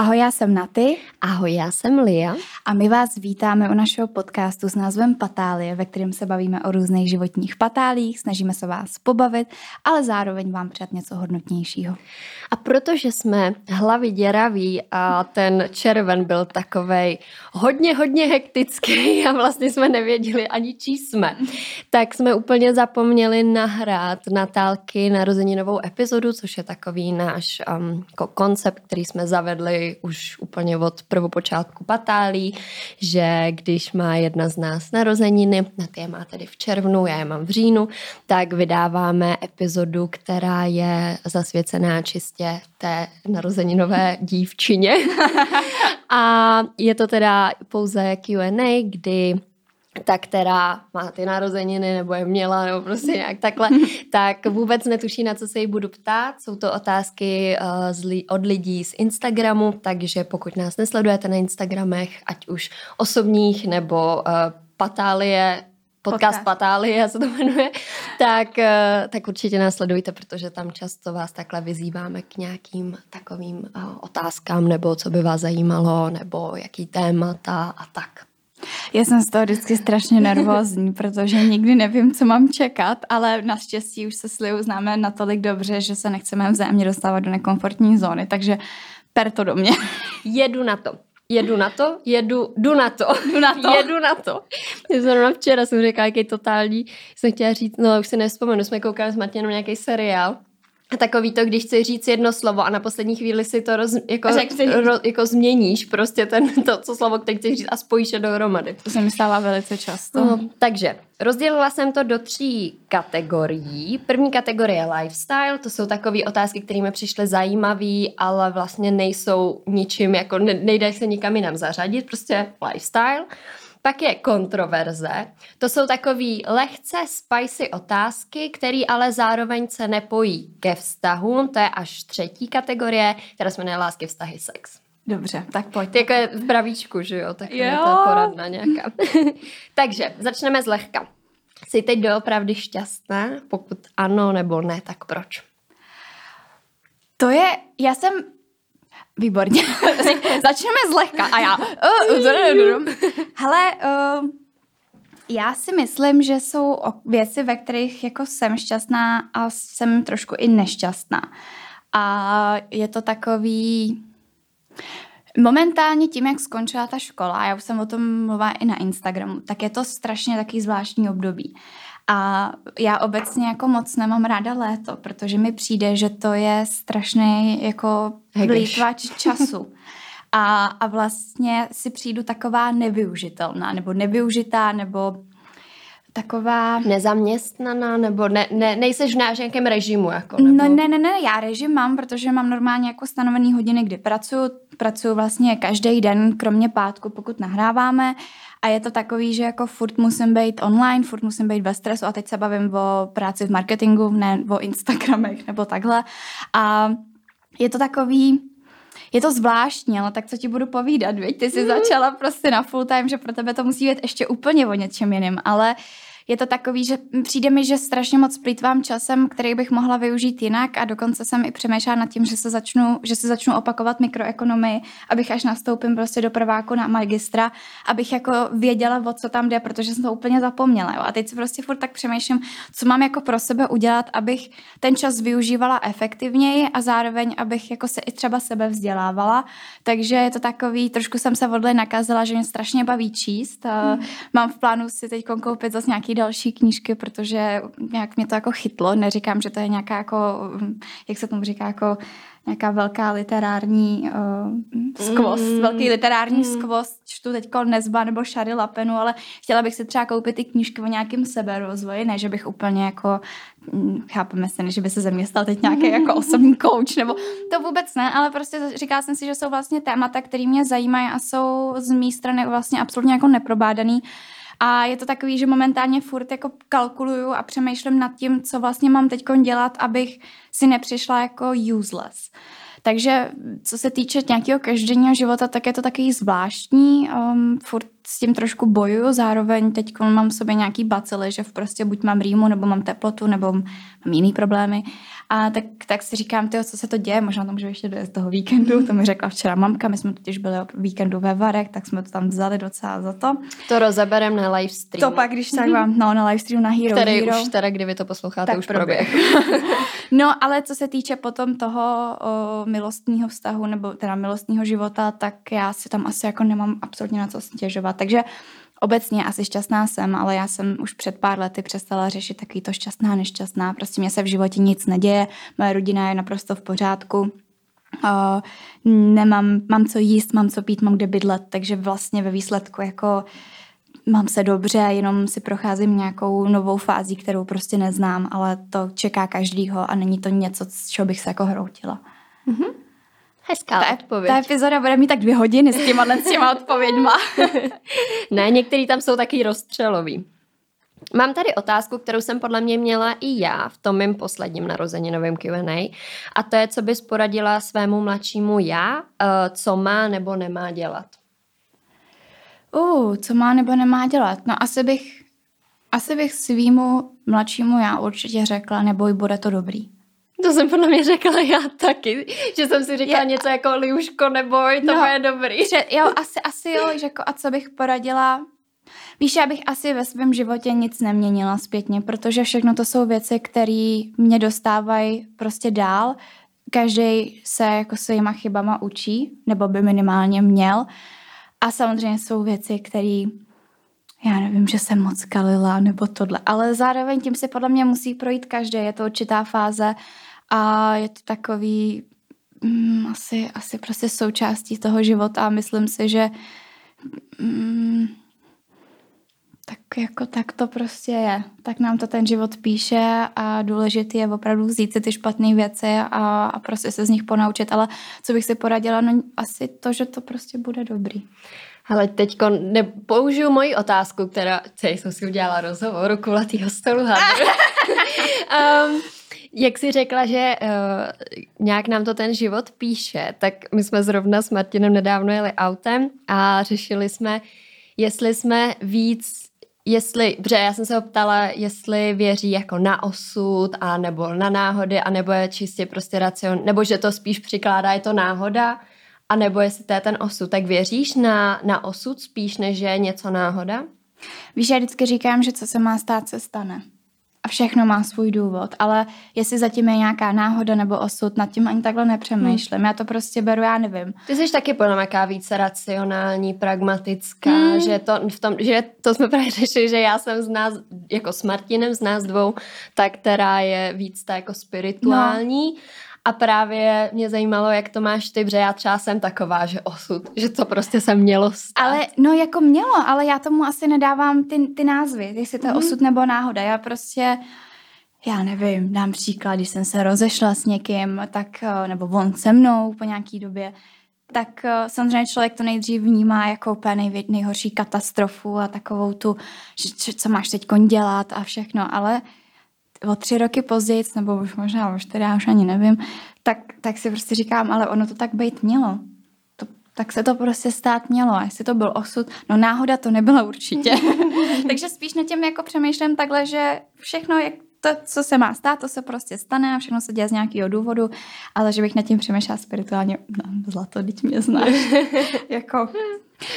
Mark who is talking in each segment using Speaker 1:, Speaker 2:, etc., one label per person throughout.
Speaker 1: Ahoj, já jsem Naty.
Speaker 2: Ahoj, já jsem Lia.
Speaker 1: A my vás vítáme u našeho podcastu s názvem Patálie, ve kterém se bavíme o různých životních patálích, snažíme se vás pobavit, ale zároveň vám přát něco hodnotnějšího.
Speaker 2: A protože jsme hlavy děraví a ten červen byl takovej hodně, hodně hektický a vlastně jsme nevěděli ani čí jsme, tak jsme úplně zapomněli nahrát Natálky narozeninovou epizodu, což je takový náš um, koncept, který jsme zavedli už úplně od prvopočátku patálí, že když má jedna z nás narozeniny, na ty je má tedy v červnu, já je mám v říjnu, tak vydáváme epizodu, která je zasvěcená čistě té narozeninové dívčině. A je to teda pouze Q&A, kdy ta, která má ty narozeniny nebo je měla nebo prostě nějak takhle, tak vůbec netuší, na co se jí budu ptát. Jsou to otázky uh, od lidí z Instagramu, takže pokud nás nesledujete na Instagramech, ať už osobních nebo uh, patálie, podcast, podcast. Patálie se to jmenuje, tak, uh, tak určitě nás sledujte, protože tam často vás takhle vyzýváme k nějakým takovým uh, otázkám, nebo co by vás zajímalo, nebo jaký témata a tak.
Speaker 1: Já jsem z toho vždycky strašně nervózní, protože nikdy nevím, co mám čekat, ale naštěstí už se s Liu známe natolik dobře, že se nechceme vzájemně dostávat do nekomfortní zóny, takže per to do mě.
Speaker 2: Jedu na to. Jedu na to, jedu, jdu na to.
Speaker 1: Jdu na to.
Speaker 2: Jedu na to. Zrovna včera jsem řekla, jaký totální, jsem chtěla říct, no už si nespomenu, jsme koukali s Martinem nějaký seriál a takový to, když chci říct jedno slovo a na poslední chvíli si to roz, jako, ro, jako změníš prostě ten, to, co slovo, které chceš říct a spojíš je dohromady.
Speaker 1: To se mi stává velice často.
Speaker 2: No, takže rozdělila jsem to do tří kategorií. První kategorie je lifestyle, to jsou takové otázky, které mi přišly zajímavé, ale vlastně nejsou ničím, jako ne, nejde se nikam jinam zařadit, prostě lifestyle. Pak je kontroverze. To jsou takový lehce spicy otázky, které ale zároveň se nepojí ke vztahům. To je až třetí kategorie, která se jmenuje lásky, vztahy, sex.
Speaker 1: Dobře, tak pojď.
Speaker 2: Jako je v bravíčku, že jo? Tak jo. je to poradna nějaká. Takže začneme zlehka. Jsi teď doopravdy šťastná? Pokud ano nebo ne, tak proč?
Speaker 1: To je, já jsem Výborně. Začneme zlehka. A já. Hele, uh, já si myslím, že jsou věci, ve kterých jako jsem šťastná a jsem trošku i nešťastná. A je to takový... Momentálně tím, jak skončila ta škola, já už jsem o tom mluvila i na Instagramu, tak je to strašně taký zvláštní období. A já obecně jako moc nemám ráda léto, protože mi přijde, že to je strašný jako vlítvač času. A, a vlastně si přijdu taková nevyužitelná, nebo nevyužitá, nebo taková...
Speaker 2: Nezaměstnaná, nebo ne, ne, nejseš v nějakém režimu? Jako,
Speaker 1: nebo... No ne, ne, ne, já režim mám, protože mám normálně jako stanovený hodiny, kdy pracuju. Pracuju vlastně každý den, kromě pátku, pokud nahráváme. A je to takový, že jako furt musím být online, furt musím být ve stresu a teď se bavím o práci v marketingu, ne o Instagramech nebo takhle. A je to takový, je to zvláštní, ale tak co ti budu povídat, viď? Ty jsi mm. začala prostě na full time, že pro tebe to musí být ještě úplně o něčem jiném, ale uh, je to takový, že přijde mi, že strašně moc plýtvám časem, který bych mohla využít jinak a dokonce jsem i přemýšlela nad tím, že se začnu, že se začnu opakovat mikroekonomii, abych až nastoupím prostě do prváku na magistra, abych jako věděla, o co tam jde, protože jsem to úplně zapomněla. Jo? A teď si prostě furt tak přemýšlím, co mám jako pro sebe udělat, abych ten čas využívala efektivněji a zároveň, abych jako se i třeba sebe vzdělávala. Takže je to takový, trošku jsem se vodle nakazila, že mě strašně baví číst. Hmm. Mám v plánu si teď koupit zase nějaký další knížky, protože nějak mě to jako chytlo. Neříkám, že to je nějaká jako, jak se tomu říká, jako nějaká velká literární uh, skvost, mm. velký literární mm. skvost, čtu teď Nezba nebo Shary Lapenu, ale chtěla bych si třeba koupit ty knížky o nějakém seberozvoji, ne, že bych úplně jako, mm, chápeme se, ne, že by se ze mě stal teď nějaký jako osobní coach, nebo to vůbec ne, ale prostě říká jsem si, že jsou vlastně témata, které mě zajímají a jsou z mé strany vlastně absolutně jako neprobádaný. A je to takový, že momentálně furt jako kalkuluju a přemýšlím nad tím, co vlastně mám teď dělat, abych si nepřišla jako useless. Takže co se týče nějakého každodenního života, tak je to takový zvláštní. Um, furt s tím trošku bojuju, zároveň teď mám v sobě nějaký bacily, že prostě buď mám rýmu, nebo mám teplotu, nebo mám jiný problémy. A tak, tak si říkám, tyjo, co se to děje, možná to může ještě do z toho víkendu, to mi řekla včera mamka, my jsme totiž byli o víkendu ve Varech, tak jsme to tam vzali docela za to.
Speaker 2: To rozeberem na live stream.
Speaker 1: To pak, když tak vám, no na live streamu na Hero
Speaker 2: Který
Speaker 1: Hero.
Speaker 2: už teda, kdy vy to posloucháte,
Speaker 1: Tak
Speaker 2: už
Speaker 1: proběh.
Speaker 2: proběh.
Speaker 1: No, ale co se týče potom toho o, milostního vztahu, nebo teda milostního života, tak já si tam asi jako nemám absolutně na co stěžovat. Takže obecně asi šťastná jsem, ale já jsem už před pár lety přestala řešit takový to šťastná, nešťastná. Prostě mě se v životě nic neděje, moje rodina je naprosto v pořádku. O, nemám, mám co jíst, mám co pít, mám kde bydlet, takže vlastně ve výsledku jako mám se dobře, jenom si procházím nějakou novou fází, kterou prostě neznám, ale to čeká každýho a není to něco, z čeho bych se jako hroutila.
Speaker 2: Hezká
Speaker 1: Ta,
Speaker 2: odpověď.
Speaker 1: ta epizoda bude mít tak dvě hodiny s těma, s těma odpověďma.
Speaker 2: Ne, některý tam jsou taky rozstřelový. Mám tady otázku, kterou jsem podle mě měla i já v tom mém posledním narozeninovém Q&A a to je, co bys poradila svému mladšímu já, eh, co má nebo nemá dělat.
Speaker 1: Uh, co má nebo nemá dělat? No asi bych, asi bych svýmu mladšímu já určitě řekla, neboj, bude to dobrý.
Speaker 2: To jsem podle mě řekla já taky, že jsem si říkala
Speaker 1: Je-
Speaker 2: něco jako Liuško neboj, to
Speaker 1: No.
Speaker 2: bude dobrý.
Speaker 1: Že, jo, asi, asi jo, že jako, a co bych poradila? Víš, já bych asi ve svém životě nic neměnila zpětně, protože všechno to jsou věci, které mě dostávají prostě dál. Každý se jako svýma chybama učí, nebo by minimálně měl. A samozřejmě jsou věci, které já nevím, že jsem moc kalila nebo tohle, ale zároveň tím se podle mě musí projít každý, je to určitá fáze a je to takový mm, asi, asi prostě součástí toho života a myslím si, že mm, tak jako tak to prostě je. Tak nám to ten život píše a důležitý je opravdu vzít si ty špatné věci a, a prostě se z nich ponaučit, ale co bych si poradila, no asi to, že to prostě bude dobrý.
Speaker 2: Ale teď použiju moji otázku, která, celý jsem si udělala rozhovor u kulatýho stolu. um, jak jsi řekla, že uh, nějak nám to ten život píše, tak my jsme zrovna s Martinem nedávno jeli autem a řešili jsme, jestli jsme víc Jestli, protože já jsem se ho ptala, jestli věří jako na osud a nebo na náhody, a nebo je čistě prostě racion, nebo že to spíš přikládá, je to náhoda, a nebo jestli to je ten osud. Tak věříš na, na osud spíš, než je něco náhoda?
Speaker 1: Víš, já vždycky říkám, že co se má stát, se stane. A všechno má svůj důvod, ale jestli zatím je nějaká náhoda nebo osud, nad tím ani takhle nepřemýšlím. Hmm. Já to prostě beru, já nevím.
Speaker 2: Ty jsi taky podle mě více racionální, pragmatická, hmm. že, to, v tom, že to jsme právě řešili, že já jsem z nás, jako s Martinem, z nás dvou, ta, která je víc ta jako spirituální. No. A právě mě zajímalo, jak to máš ty, protože já třeba jsem taková, že osud, že to prostě se mělo stát.
Speaker 1: Ale no jako mělo, ale já tomu asi nedávám ty, ty názvy, jestli to je
Speaker 2: Mhm.
Speaker 1: osud nebo náhoda. Já prostě, já nevím, dám příklad, když jsem se rozešla s někým, tak, eh, nebo on se mnou po nějaký době, tak eh, samozřejmě člověk to nejdřív vnímá jako úplně nejvě, nejhorší katastrofu a takovou tu, že, co máš teď dělat a všechno, ale o tři roky později, nebo už možná už teda já už ani nevím, tak, tak si prostě říkám, ale ono to tak být mělo. To, tak se to prostě stát mělo. A jestli to byl osud, no náhoda to nebyla určitě. Takže spíš na tím jako přemýšlím takhle, že všechno, jak to, co se má stát, to se prostě stane a všechno se děje z nějakého důvodu, ale že bych nad tím přemýšlela spirituálně, no zlato, teď mě znáš. jako,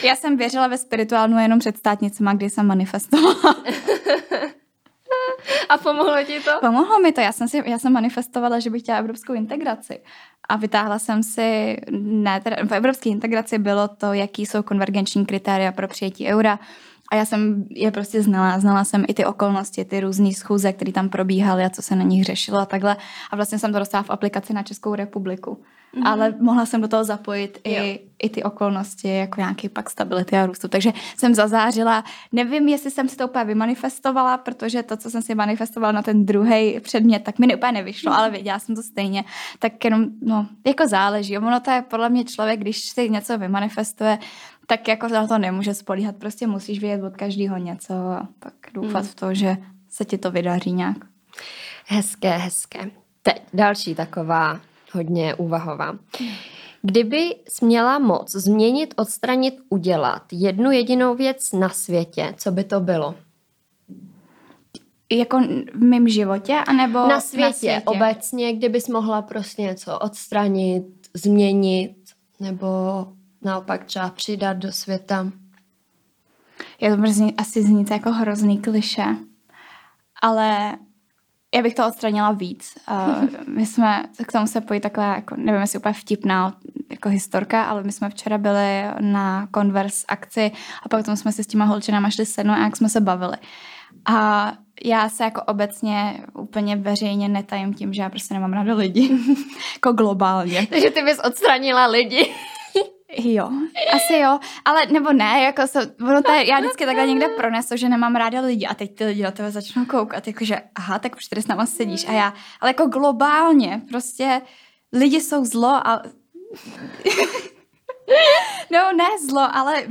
Speaker 1: já jsem věřila ve spirituálnu jenom před státnicema, kdy jsem manifestovala.
Speaker 2: A pomohlo ti to?
Speaker 1: Pomohlo mi to, já jsem, si, já jsem manifestovala, že bych chtěla evropskou integraci. A vytáhla jsem si, ne, teda v evropské integraci bylo to, jaký jsou konvergenční kritéria pro přijetí eura. A já jsem je prostě znala, znala jsem i ty okolnosti, ty různé schůze, které tam probíhaly a co se na nich řešilo a takhle. A vlastně jsem to dostala v aplikaci na Českou republiku. Mm-hmm. Ale mohla jsem do toho zapojit i, i ty okolnosti, jako nějaký pak stability a růstu. Takže jsem zazářila. Nevím, jestli jsem si to úplně vymanifestovala, protože to, co jsem si manifestovala na ten druhý předmět, tak mi úplně nevyšlo, mm-hmm. ale věděla jsem to stejně. Tak jenom, no, jako záleží. Ono to je podle mě člověk, když si něco vymanifestuje, tak jako na to nemůže spolíhat. Prostě musíš vědět od každého něco a pak doufat mm. v to, že se ti to vydaří nějak.
Speaker 2: Hezké, hezké. Teď další taková hodně úvahová. Kdyby směla moc změnit, odstranit, udělat jednu jedinou věc na světě, co by to bylo?
Speaker 1: Jako v mém životě, anebo
Speaker 2: na světě,
Speaker 1: na světě?
Speaker 2: obecně, kdybys mohla prostě něco odstranit, změnit, nebo naopak třeba přidat do světa.
Speaker 1: Je to prostě asi znít jako hrozný kliše, ale já bych to odstranila víc. Uh, my jsme, k tomu se pojí takhle, jako, nevím, jestli úplně vtipná jako historka, ale my jsme včera byli na Converse akci a pak tomu jsme si s těma holčinama šli sednout a jak jsme se bavili. A já se jako obecně úplně veřejně netajím tím, že já prostě nemám ráda lidi. jako globálně.
Speaker 2: Takže ty bys odstranila lidi.
Speaker 1: Jo, asi jo, ale nebo ne, jako se, ono to je, já vždycky takhle někde pronesu, že nemám ráda lidi a teď ty lidi na tebe začnou koukat, jakože aha, tak už tady s náma sedíš a já, ale jako globálně, prostě lidi jsou zlo a No ne zlo, ale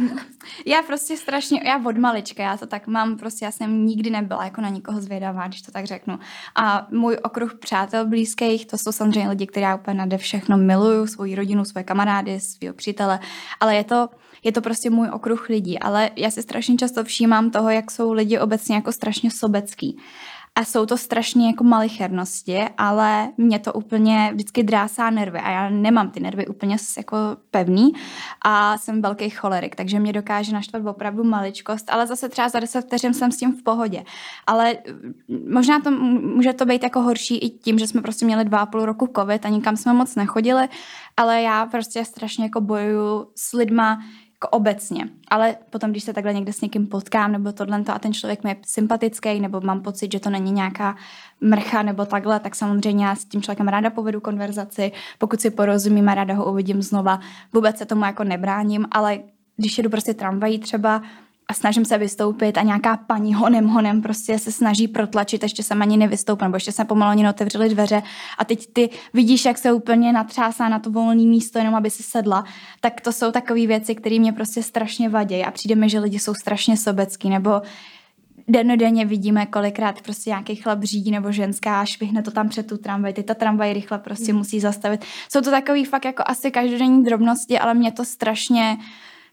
Speaker 1: já prostě strašně, já od malička, já to tak mám, prostě já jsem nikdy nebyla jako na nikoho zvědavá, když to tak řeknu. A můj okruh přátel blízkých, to jsou samozřejmě lidi, které já úplně nade všechno miluju, svoji rodinu, svoje kamarády, svého přítele, ale je to, je to prostě můj okruh lidí, ale já si strašně často všímám toho, jak jsou lidi obecně jako strašně sobecký. A jsou to strašně jako malichernosti, ale mě to úplně vždycky drásá nervy a já nemám ty nervy úplně jako pevný a jsem velký cholerik, takže mě dokáže naštvat opravdu maličkost, ale zase třeba za 10 vteřin jsem s tím v pohodě. Ale mm, možná to může to být jako horší i tím, že jsme prostě měli dva a půl roku covid a nikam jsme moc nechodili, ale já prostě strašně jako bojuju s lidma, jako obecně. Ale potom, když se takhle někde s někým potkám nebo tohle a ten člověk mi je sympatický nebo mám pocit, že to není nějaká mrcha nebo takhle, tak samozřejmě já s tím člověkem ráda povedu konverzaci. Pokud si porozumím a ráda ho uvidím znova, vůbec se tomu jako nebráním, ale když jedu prostě tramvají třeba a snažím se vystoupit a nějaká paní honem honem prostě se snaží protlačit, ještě jsem ani nevystoupila, nebo ještě se pomalu ani otevřely dveře a teď ty vidíš, jak se úplně natřásá na to volné místo, jenom aby si sedla, tak to jsou takové věci, které mě prostě strašně vadí a přijde mi, že lidi jsou strašně sobecký, nebo denodenně vidíme, kolikrát prostě nějaký chlap řídí nebo ženská a švihne to tam před tu tramvaj, ty ta tramvaj rychle prostě mm. musí zastavit. Jsou to takový fakt jako asi každodenní drobnosti, ale mě to strašně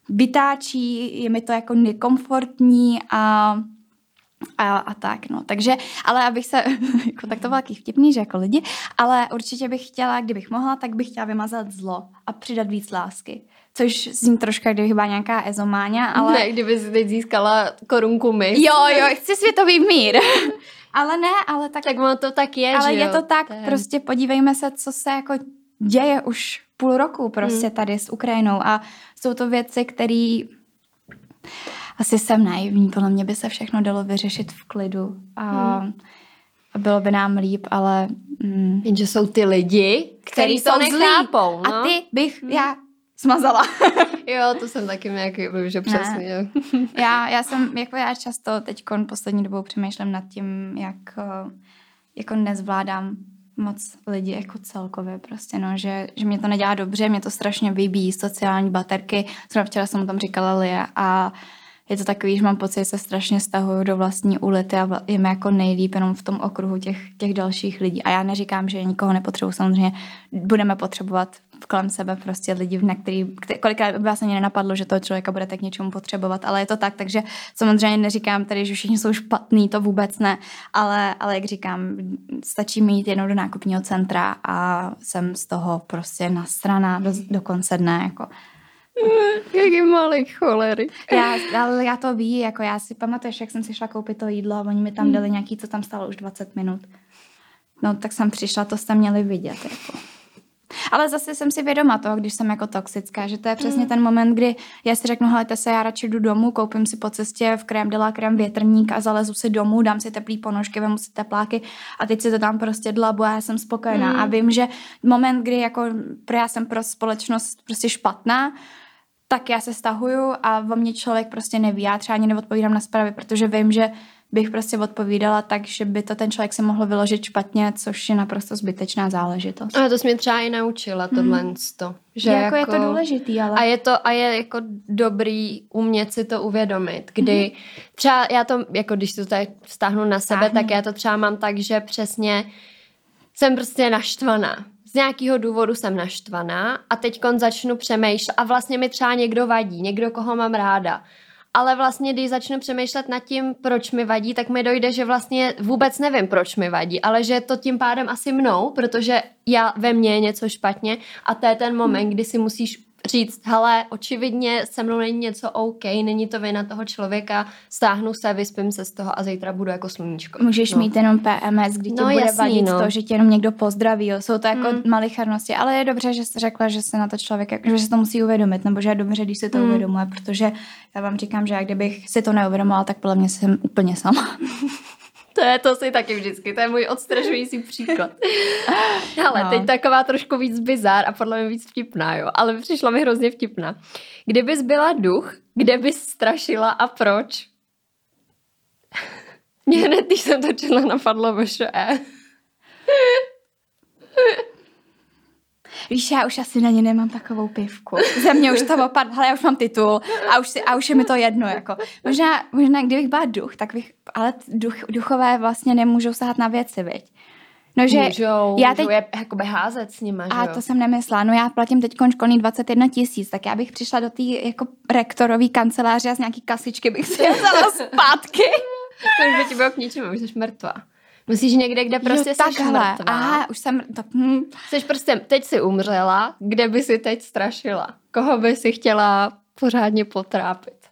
Speaker 1: vytáčí, je mi to jako nekomfortní a a, a tak, no. Takže, ale abych se, jako tak to bylo taky vtipný, že jako lidi, ale určitě bych chtěla, kdybych mohla, tak bych chtěla vymazat zlo a přidat víc lásky. Což zní trošku, kdyby chyba nějaká ezomáňa, ale...
Speaker 2: Ne, kdyby si teď získala korunku my.
Speaker 1: Jo, jo, chci světový mír. ale ne, ale tak...
Speaker 2: Tak ono to tak je,
Speaker 1: Ale
Speaker 2: že
Speaker 1: je
Speaker 2: jo?
Speaker 1: to tak,
Speaker 2: Ten.
Speaker 1: prostě podívejme se, co se jako děje už půl roku prostě hmm. tady s Ukrajinou a jsou to věci, které asi jsem naivní, podle mě by se všechno dalo vyřešit v klidu a, hmm. bylo by nám líp, ale... Mm,
Speaker 2: Jenže jsou ty lidi, kteří to nechápou.
Speaker 1: No? A ty bych hmm. já smazala.
Speaker 2: jo, to jsem taky nějaký, že přesně.
Speaker 1: Já, já jsem, jako já často teď poslední dobou přemýšlím nad tím, jak jako nezvládám moc lidi jako celkově prostě, no, že, že mě to nedělá dobře, mě to strašně vybíjí sociální baterky, zrovna včera jsem o tom říkala Lia a je to takový, že mám pocit, že se strašně stahuju do vlastní ulity a je mi jako nejlíp jenom v tom okruhu těch, těch dalších lidí. A já neříkám, že nikoho nepotřebuji, samozřejmě budeme potřebovat kolem sebe prostě lidi, na který, který kolikrát by vás ani nenapadlo, že toho člověka budete k něčemu potřebovat, ale je to tak, takže samozřejmě neříkám tady, že všichni jsou špatný, to vůbec ne, ale, ale jak říkám, stačí mít jednou do nákupního centra a jsem z toho prostě na strana do, do konce dne, jako
Speaker 2: Jaký malý cholery.
Speaker 1: Já, ale já to ví, jako já si pamatuju, jak jsem si šla koupit to jídlo a oni mi tam dali nějaký, co tam stalo už 20 minut. No tak jsem přišla, to jste měli vidět, jako. Ale zase jsem si vědoma toho, když jsem jako toxická, že to je přesně mm. ten moment, kdy já si řeknu, helejte se, já radši jdu domů, koupím si po cestě v krém dela krém větrník a zalezu si domů, dám si teplý ponožky, vemu si tepláky a teď si to tam prostě dlabu a já jsem spokojená. Mm. A vím, že moment, kdy jako já jsem pro společnost prostě špatná, tak já se stahuju a o mě člověk prostě neví. Já třeba ani neodpovídám na zprávy, protože vím, že bych prostě odpovídala tak, že by to ten člověk si mohl vyložit špatně, což je naprosto zbytečná záležitost.
Speaker 2: A to jsi mě třeba i naučila, tohle hmm. to.
Speaker 1: Že jako, jako je to jako- důležitý, ale...
Speaker 2: A je to, a je jako dobrý umět si to uvědomit, kdy hmm. třeba já to, jako když to tady vztáhnu na sebe, Stáhni. tak já to třeba mám tak, že přesně jsem prostě naštvaná z nějakého důvodu jsem naštvaná a teď začnu přemýšlet a vlastně mi třeba někdo vadí, někdo, koho mám ráda. Ale vlastně, když začnu přemýšlet nad tím, proč mi vadí, tak mi dojde, že vlastně vůbec nevím, proč mi vadí, ale že to tím pádem asi mnou, protože já ve mně je něco špatně a to je ten moment, kdy si musíš říct, hele, očividně se mnou není něco OK, není to vina toho člověka, stáhnu se, vyspím se z toho a zítra budu jako sluníčko.
Speaker 1: Můžeš no. mít jenom PMS, kdy ti no, bude jasný, vadit no. to, že tě jenom někdo pozdraví, jo. jsou to jako mm. malicharnosti, ale je dobře, že jsi řekla, že se na to člověk, že se to musí uvědomit, nebo že je dobře, když se to mm. uvědomuje, protože já vám říkám, že jak kdybych si to neuvědomila, tak podle mě jsem úplně sama.
Speaker 2: To je to si taky vždycky, to je můj odstrašující příklad. Ale no. teď taková trošku víc bizár a podle mě víc vtipná, jo. Ale přišla mi hrozně vtipná. Kdybys byla duch, kde bys strašila a proč? Mě hned, když jsem to četla, napadlo VŠE.
Speaker 1: Víš, já už asi na ně nemám takovou pivku. Ze mě už to opadlo, ale já už mám titul a už, si, a už je mi to jedno. Jako. Možná, možná, kdybych byla duch, tak bych, ale duch, duchové vlastně nemůžou sahat na věci, viď?
Speaker 2: No, že můžou, já teď, můžou je jakoby házet s nima,
Speaker 1: A že jo? to jsem nemyslela. No já platím teď školní 21 tisíc, tak já bych přišla do té jako rektorový kanceláře a z nějaký kasičky bych si vzala zpátky.
Speaker 2: to už by ti bylo k ničemu, už jsi mrtvá. Musíš někde, kde prostě jo, jsi mrtvá.
Speaker 1: Aha, už jsem... To, hm.
Speaker 2: Jsi prostě, teď si umřela, kde by si teď strašila? Koho by si chtěla pořádně potrápit?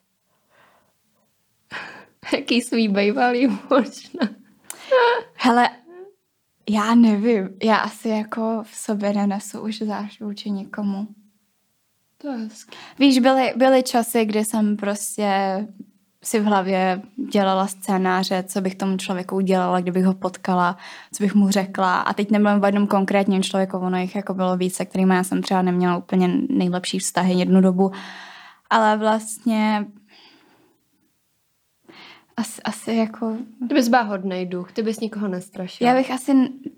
Speaker 2: Jaký svý bejvalý možná?
Speaker 1: Hele, já nevím. Já asi jako v sobě nenesu už zášť vůči nikomu.
Speaker 2: To je
Speaker 1: Víš, byly, byly časy, kdy jsem prostě si v hlavě dělala scénáře, co bych tomu člověku udělala, kdybych ho potkala, co bych mu řekla. A teď nemluvím o jednom konkrétním člověku, ono jich jako bylo více, kterými já jsem třeba neměla úplně nejlepší vztahy jednu dobu. Ale vlastně asi, asi jako...
Speaker 2: Ty bys byla hodnej duch, ty bys nikoho nestrašila.
Speaker 1: Já bych asi...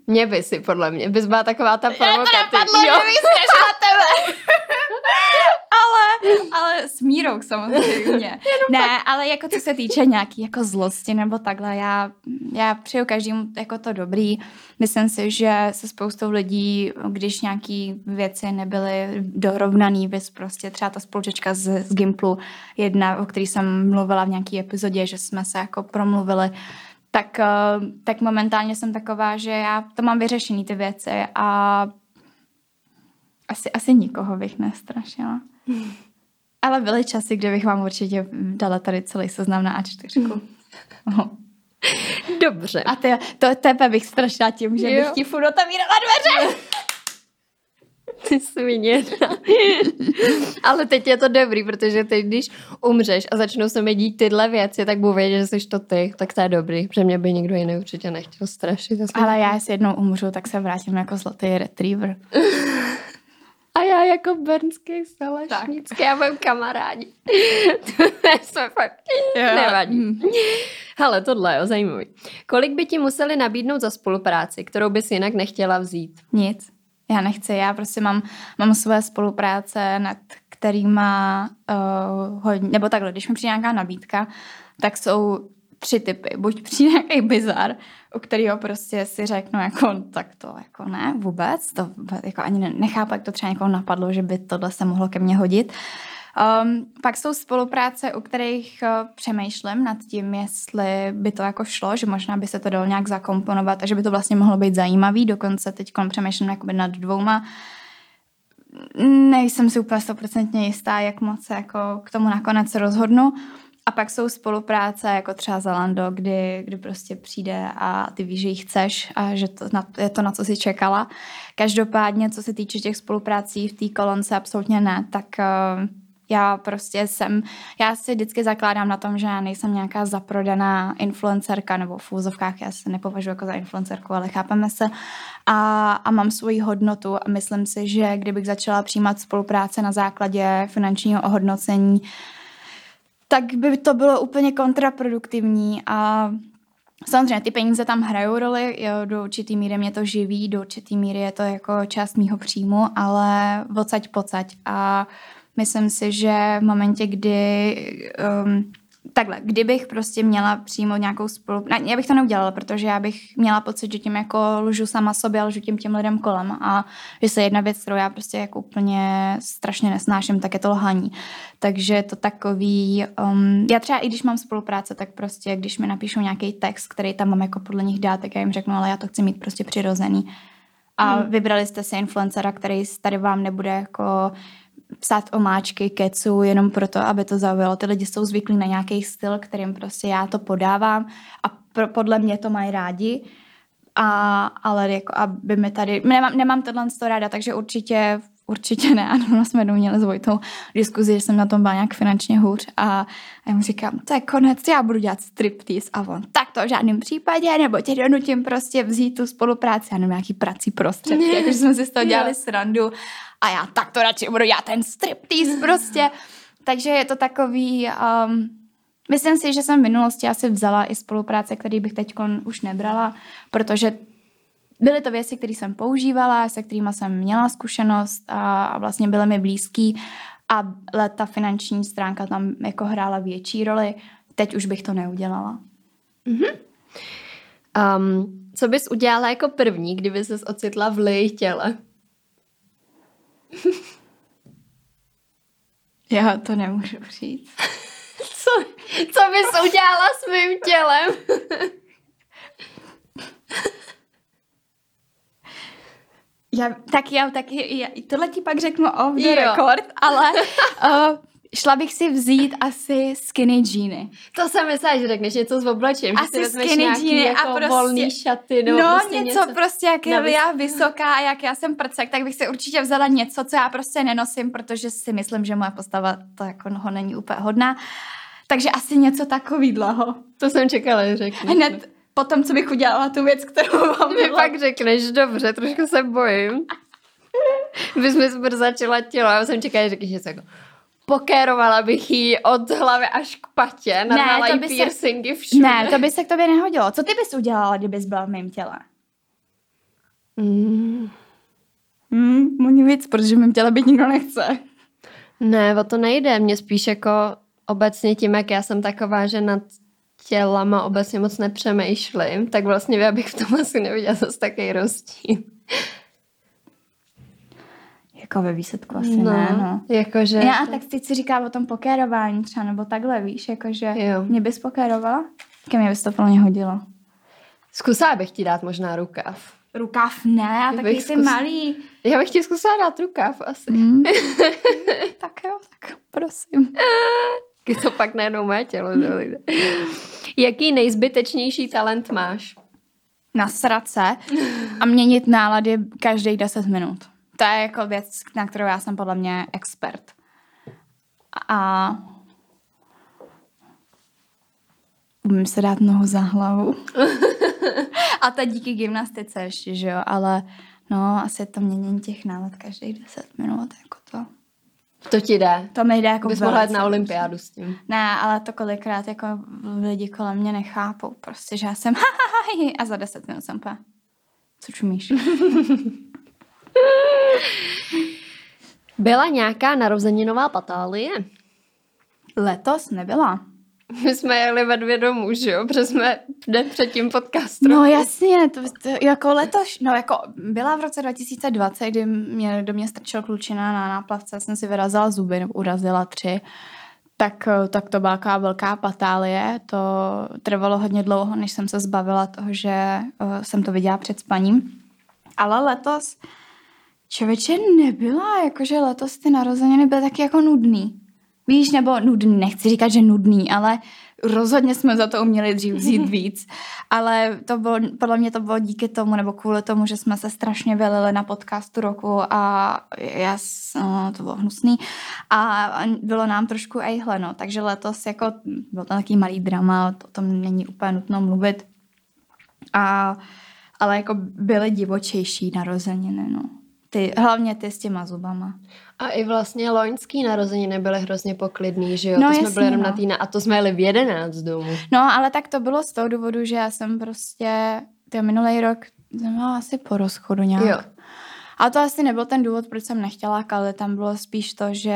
Speaker 2: Mě by si, podle mě, bys byla taková ta provokativní. Já
Speaker 1: to napadlo, že bych tebe. ale, ale s mírou samozřejmě. ne, ale jako co se týče nějaký jako zlosti nebo takhle, já, já přeju každému jako to dobrý. Myslím si, že se spoustou lidí, když nějaký věci nebyly dorovnaný, bys prostě třeba ta spolučečka z, z Gimplu, jedna, o který jsem mluvila v nějaký epizodě, že jsme se jako promluvili, tak, eh, tak momentálně jsem taková, že já to mám vyřešený ty věci a asi, asi nikoho bych nestrašila. Ale byly časy, kde bych vám určitě dala tady celý seznam na A4.
Speaker 2: No. Dobře.
Speaker 1: A ty, to tebe bych strašila tím, že jo. bych ti furt otevírala dveře.
Speaker 2: Ty svině. Ale teď je to dobrý, protože teď, když umřeš a začnou se mi dít tyhle věci, tak budu vědět, že jsi to ty, tak to je dobrý, protože mě by nikdo jiný určitě nechtěl strašit.
Speaker 1: Ale já, jestli jednou umřu, tak se vrátím jako zlatý retriever.
Speaker 2: A já jako bernský salašnický a budem kamarádi. to jsme fakt yeah. nevadí. Mm. Hele, tohle je zajímavý. Kolik by ti museli nabídnout za spolupráci, kterou bys jinak nechtěla vzít?
Speaker 1: Nic. Já nechci, já prostě mám, mám své spolupráce, nad kterýma uh, hodně, nebo takhle, když mi přijde nějaká nabídka, tak jsou tři typy. Buď přijde nějaký bizar, u kterého prostě si řeknu, jako, tak to jako ne, vůbec, to jako ani nechápu, jak to třeba někoho napadlo, že by tohle se mohlo ke mně hodit. Um, pak jsou spolupráce, u kterých uh, přemýšlím nad tím, jestli by to jako šlo, že možná by se to dalo nějak zakomponovat a že by to vlastně mohlo být zajímavý. Dokonce teď přemýšlím jakoby nad dvouma. Nejsem si úplně stoprocentně jistá, jak moc jako k tomu nakonec rozhodnu. A pak jsou spolupráce, jako třeba Zalando, kdy, kdy prostě přijde a ty víš, že ji chceš a že to je to, na co jsi čekala. Každopádně, co se týče těch spoluprací v té kolonce, absolutně ne, tak uh, já prostě jsem, já si vždycky zakládám na tom, že já nejsem nějaká zaprodaná influencerka, nebo v úzovkách já se nepovažuji jako za influencerku, ale chápeme se a, a mám svoji hodnotu a myslím si, že kdybych začala přijímat spolupráce na základě finančního ohodnocení, tak by to bylo úplně kontraproduktivní a Samozřejmě ty peníze tam hrajou roli, jo, do určitý míry mě to živí, do určitý míry je to jako část mýho příjmu, ale vocať pocať. A myslím si, že v momentě, kdy um, takhle, kdybych prostě měla přímo nějakou spolupráci, já bych to neudělala, protože já bych měla pocit, že tím jako lžu sama sobě, lžu tím těm lidem kolem a že se jedna věc, kterou já prostě jako úplně strašně nesnáším, tak je to lhaní. Takže to takový, um, já třeba i když mám spolupráce, tak prostě když mi napíšou nějaký text, který tam mám jako podle nich dát, tak já jim řeknu, ale já to chci mít prostě přirozený. A hmm. vybrali jste si influencera, který tady vám nebude jako psát omáčky, kecu, jenom proto, aby to zaujalo. Ty lidi jsou zvyklí na nějaký styl, kterým prostě já to podávám a pro, podle mě to mají rádi. A, ale jako, aby mi tady, nemám, nemám tohle ráda, takže určitě určitě ne. Ano, jsme měli s Vojtou diskuzi, že jsem na tom byla nějak finančně hůř a já mu říkám, to je konec, já budu dělat striptease a on, tak to v žádném případě, nebo tě donutím prostě vzít tu spolupráci, já nevím, nějaký prací prostředky, jakože jsme si z toho dělali srandu a já tak to radši budu dělat ten striptease prostě. Takže je to takový, um, myslím si, že jsem v minulosti asi vzala i spolupráce, který bych teď už nebrala, protože byly to věci, které jsem používala, se kterými jsem měla zkušenost a, a vlastně byly mi blízký, a ta finanční stránka tam jako hrála větší roli. Teď už bych to neudělala.
Speaker 2: Mm-hmm. Um, co bys udělala jako první, kdyby ses ocitla v lej těle?
Speaker 1: Já to nemůžu říct.
Speaker 2: co, co bys udělala s mým tělem?
Speaker 1: Já, tak já taky, já, tohle ti pak řeknu off the jo. record, ale uh, šla bych si vzít asi skinny jeany.
Speaker 2: To jsem myslela, že řekneš něco s oblečím, asi že si skinny jeany jako a prostě, volný šaty, nebo
Speaker 1: no,
Speaker 2: prostě
Speaker 1: něco, něco prostě, jak je já vysoká a jak já jsem prcek, tak bych si určitě vzala něco, co já prostě nenosím, protože si myslím, že moje postava to jako ho není úplně hodná. Takže asi něco takového.
Speaker 2: To jsem čekala, že řekneš.
Speaker 1: Hned, potom, co bych udělala tu věc, kterou vám
Speaker 2: Mi pak řekneš, dobře, trošku se bojím. Bys mi super začala tělo, já jsem čekala, že řekneš něco jako pokérovala bych jí od hlavy až k patě, narvala jí piercingy se... všude.
Speaker 1: Ne, to by se k tobě nehodilo. Co ty bys udělala, kdybys byla v mém těle? Mm. Mm, víc, protože v mém těle být nikdo nechce.
Speaker 2: Ne, o to nejde. Mně spíš jako obecně tím, jak já jsem taková, že nad tělama obecně moc nepřemýšlím, tak vlastně já bych v tom asi neviděla zase takový rozdíl.
Speaker 1: Jako ve výsledku asi no, ne, no.
Speaker 2: Jakože...
Speaker 1: Já, tak teď si říká o tom pokérování třeba, nebo takhle, víš, jakože jo. mě bys pokérovala? Ke mě bys to plně hodilo.
Speaker 2: Zkusila bych ti dát možná rukav.
Speaker 1: Rukav ne, a taky jsi zkus... malý.
Speaker 2: Já bych ti zkusila dát rukav asi. Mm.
Speaker 1: tak jo, tak prosím.
Speaker 2: Je to pak najednou moje tělo. Jaký nejzbytečnější talent máš?
Speaker 1: Na srace a měnit nálady každých 10 minut. To je jako věc, na kterou já jsem podle mě expert. A umím se dát nohu za hlavu. a to díky gymnastice ještě, že jo, ale no, asi to měnění těch nálad každých 10 minut, jako to.
Speaker 2: To ti jde.
Speaker 1: To mi jde jako
Speaker 2: Bys mohla jít na olympiádu s tím.
Speaker 1: Ne, ale to kolikrát jako lidi kolem mě nechápou. Prostě, že já jsem a za deset minut jsem pa. Co čumíš?
Speaker 2: Byla nějaká narozeninová patálie?
Speaker 1: Letos nebyla.
Speaker 2: My jsme jeli ve dvě domů, že jo? Protože jsme den před tím podcastem.
Speaker 1: No jasně, to, to, jako letos, no jako byla v roce 2020, kdy mě do mě strčil klučina na náplavce, jsem si vyrazila zuby, nebo urazila tři. Tak, tak to byla taková velká patálie, to trvalo hodně dlouho, než jsem se zbavila toho, že uh, jsem to viděla před spaním. Ale letos, člověče, nebyla, jakože letos ty narozeniny byly taky jako nudný. Víš, nebo nudný, nechci říkat, že nudný, ale rozhodně jsme za to uměli dřív vzít víc. Ale to bylo, podle mě to bylo díky tomu, nebo kvůli tomu, že jsme se strašně vylili na podcastu roku a já, no, to bylo hnusný. A bylo nám trošku ejhle, no. Takže letos jako, byl to takový malý drama, o tom není úplně nutno mluvit. A, ale jako byly divočejší narozeniny, no. Ty, hlavně ty s těma zubama.
Speaker 2: A i vlastně loňský narozeniny byly hrozně poklidný, že jo? No, to jsme jasný, byli jenom no. na týna a to jsme jeli v jedenáct domů.
Speaker 1: No, ale tak to bylo z toho důvodu, že já jsem prostě, ten minulý rok jsem asi po rozchodu nějak. Jo. A to asi nebyl ten důvod, proč jsem nechtěla kalit, tam bylo spíš to, že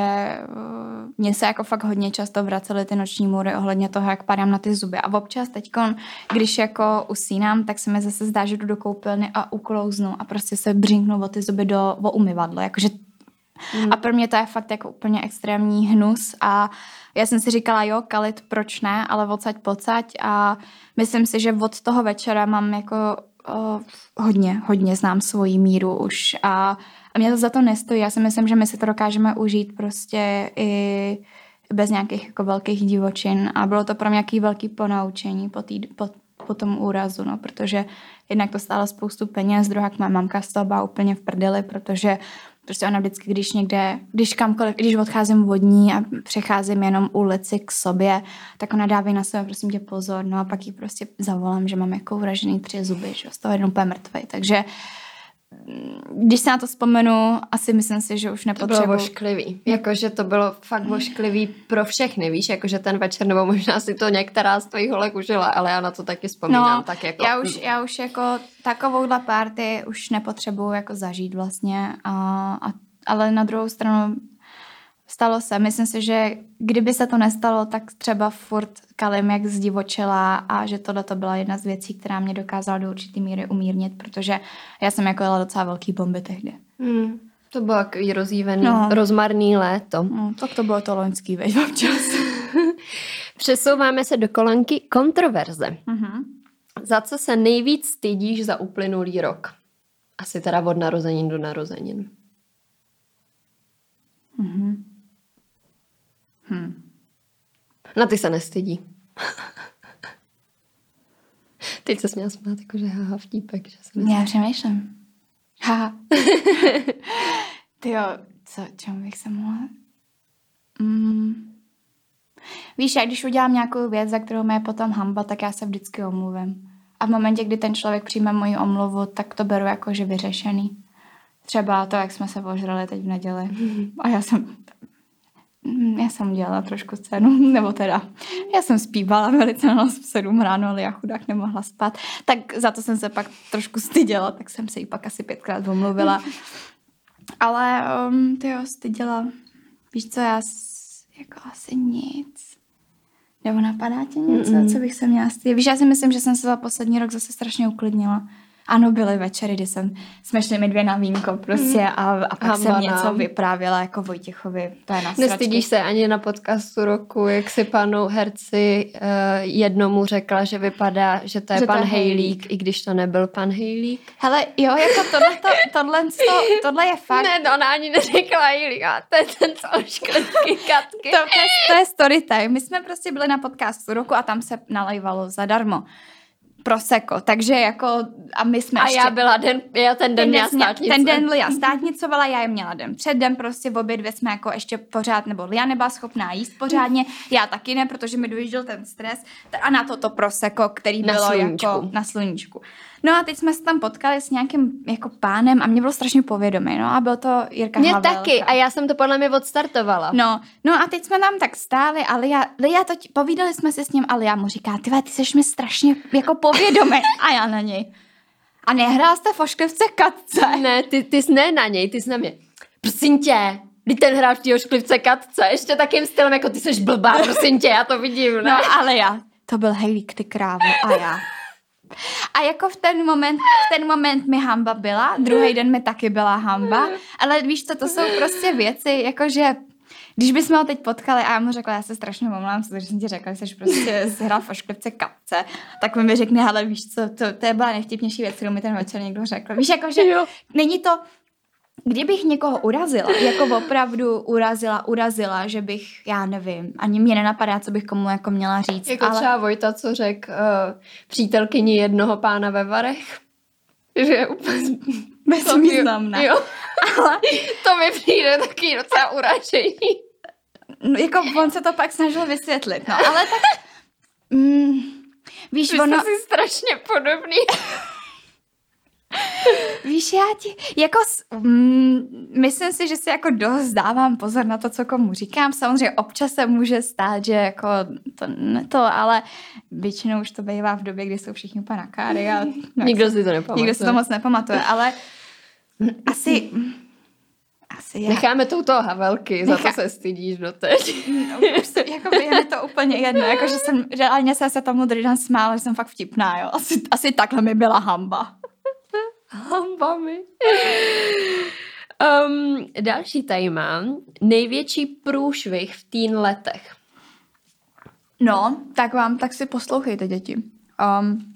Speaker 1: uh, mě se jako fakt hodně často vracely ty noční můry ohledně toho, jak padám na ty zuby. A občas teď, když jako usínám, tak se mi zase zdá, že jdu do koupelny a uklouznu a prostě se břinknu o ty zuby do o umyvadlo. Jakože Mm. A pro mě to je fakt jako úplně extrémní hnus a já jsem si říkala, jo, kalit, proč ne, ale odsaď pocať a myslím si, že od toho večera mám jako o, hodně, hodně znám svoji míru už a, a mě to za to nestojí. Já si myslím, že my si to dokážeme užít prostě i bez nějakých jako velkých divočin a bylo to pro mě nějaký velký ponaučení po, tý, po, po tom úrazu, no, protože jednak to stálo spoustu peněz, druhá má mamka z toho byla úplně v prdeli, protože Prostě ona vždycky, když někde, když kamkoliv, když odcházím vodní a přecházím jenom ulici k sobě, tak ona dává na sebe, prosím tě, pozor, no a pak jí prostě zavolám, že mám jako uražený tři zuby, že z toho jeden úplně mrtvej. Takže když se na to vzpomenu, asi myslím si, že už nepotřebuji.
Speaker 2: To bylo vošklivý. Jakože to bylo fakt vošklivý pro všechny, víš, jakože ten večer, nebo možná si to některá z tvojich holek užila, ale já na to taky vzpomínám.
Speaker 1: No,
Speaker 2: tak jako...
Speaker 1: já, už, já už jako takovouhle party už nepotřebuju jako zažít vlastně, a, a, ale na druhou stranu stalo se. Myslím si, že kdyby se to nestalo, tak třeba furt kalim jak zdivočela a že tohle to byla jedna z věcí, která mě dokázala do určitý míry umírnit, protože já jsem jako jela docela velký bomby tehdy.
Speaker 2: Hmm. To bylo takový rozjívený, no. rozmarný léto.
Speaker 1: No, tak to bylo to loňský, veď občas.
Speaker 2: Přesouváme se do kolenky kontroverze. Uh-huh. Za co se nejvíc stydíš za uplynulý rok? Asi teda od narozenin do narozenin. Uh-huh. Hmm. Na ty se nestydí. Teď se směla smát, jakože haha, vtípek. Že se
Speaker 1: Já přemýšlím. Haha. Ty jo, co, čemu bych se mohla... Mm. Víš, já když udělám nějakou věc, za kterou mě je potom hamba, tak já se vždycky omluvím. A v momentě, kdy ten člověk přijme moji omluvu, tak to beru jako, že vyřešený. Třeba to, jak jsme se požrali teď v neděli. A já jsem já jsem dělala trošku scénu, nebo teda, já jsem zpívala velice na v sedm ráno, ale já chudák nemohla spát, tak za to jsem se pak trošku styděla, tak jsem se jí pak asi pětkrát omluvila. Ale um, ty jo, styděla. Víš co, já jako asi nic. Nebo napadá tě něco, Mm-mm. co bych se měla stydět? Víš, já si myslím, že jsem se za poslední rok zase strašně uklidnila. Ano, byly večery, kdy jsem, jsme šli mi dvě na vínko prostě mm. a, a pak Hamba jsem něco nám. vyprávěla jako Vojtěchovi. To je na
Speaker 2: Nestydíš se ani na podcastu roku, jak si panu herci uh, jednomu řekla, že vypadá, že to je že pan to Hejlík, i když to nebyl pan Hejlík.
Speaker 1: Hele, jo, jako tohle, to, tohle, to, tohle je fakt.
Speaker 2: Ne, to ona ani neřekla Hejlík, a to je ten, co katky.
Speaker 1: to, to, je, to je story time. My jsme prostě byli na podcastu roku a tam se nalejvalo zadarmo. Proseko, takže jako a my jsme
Speaker 2: A ještě, já byla den, já ten den měla státnice.
Speaker 1: Ten den Lia státnicovala, já je měla den před den, prostě v obě dvě jsme jako ještě pořád, nebo Lia nebyla schopná jíst pořádně, já taky ne, protože mi dojížděl ten stres a na to to Proseko, který
Speaker 2: na
Speaker 1: bylo
Speaker 2: sluníčku.
Speaker 1: jako na sluníčku. No a teď jsme se tam potkali s nějakým jako pánem a mě bylo strašně povědomý, no a byl to Jirka
Speaker 2: Mě
Speaker 1: Havelka.
Speaker 2: taky a já jsem to podle mě odstartovala.
Speaker 1: No, no a teď jsme tam tak stáli a Lia, Lia to, povídali jsme si s ním a Lia mu říká, ty ty seš mi strašně jako povědomý a já na něj. A nehrál jste fošklivce katce?
Speaker 2: Ne, ty, ty jsi ne na něj, ty jsi na mě. Prosím tě, Kdy ten hrál v té ošklivce katce, ještě takým stylem, jako ty seš blbá, prosím tě, já to vidím, ne?
Speaker 1: No ale já, to byl Hejlík, ty krávo, a já. A jako v ten moment, v ten moment mi hamba byla, druhý den mi taky byla hamba, ale víš co, to jsou prostě věci, jakože když bychom ho teď potkali a já mu řekla, já se strašně omlám, protože jsem ti řekla, že jsi prostě zhrál v ošklivce kapce, tak mi řekne, ale víš co, to, to byla nejvtipnější věc, kterou mi ten večer někdo řekl. Víš, jakože není to, Kdybych někoho urazila, jako opravdu urazila, urazila, že bych, já nevím, ani mě nenapadá, co bych komu jako měla říct.
Speaker 2: Jako ale... třeba Vojta, co řekl uh, přítelkyni jednoho pána ve Varech. Že je úplně
Speaker 1: bezvýznamná.
Speaker 2: Jo, ale to mi přijde taky docela uražení.
Speaker 1: No, jako on se to pak snažil vysvětlit, no, ale tak... Mm, víš,
Speaker 2: Vy ono... jsi strašně podobný.
Speaker 1: Víš, já ti, jako, mm, myslím si, že si jako dost dávám pozor na to, co komu říkám. Samozřejmě občas se může stát, že jako to, ne to, ale většinou už to bývá v době, kdy jsou všichni úplně na káry a
Speaker 2: nikdo si to nepamatuje.
Speaker 1: Nikdo si to moc nepamatuje, ale asi... Asi já.
Speaker 2: Necháme to u toho Havelky, Nechá... za to se stydíš doteď.
Speaker 1: No, prostě, jako je mi to úplně jedno, jako, že jsem, reálně jsem se tomu druhý den smála, že jsem fakt vtipná, jo. Asi, asi takhle mi byla hamba.
Speaker 2: Hamba mi. Um, další tady mám. Největší průšvih v teen letech.
Speaker 1: No, tak vám, tak si poslouchejte, děti. Um,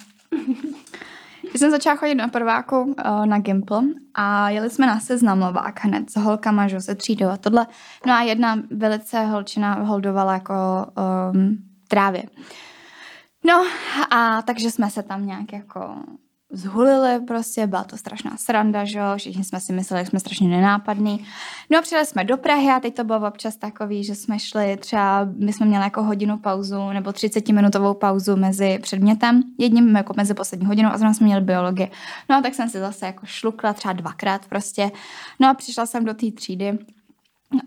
Speaker 1: když jsem začala chodit na prváku uh, na Gimple a jeli jsme na seznamovák hned s holkama, že se třídou a tohle. No a jedna velice holčina holdovala jako um, trávě. No a takže jsme se tam nějak jako zhulili prostě, byla to strašná sranda, že jo, všichni jsme si mysleli, že jsme strašně nenápadní. No a přijeli jsme do Prahy a teď to bylo občas takový, že jsme šli třeba, my jsme měli jako hodinu pauzu nebo 30 minutovou pauzu mezi předmětem, jedním jako mezi poslední hodinou a zrovna jsme měli biologii. No a tak jsem si zase jako šlukla třeba dvakrát prostě. No a přišla jsem do té třídy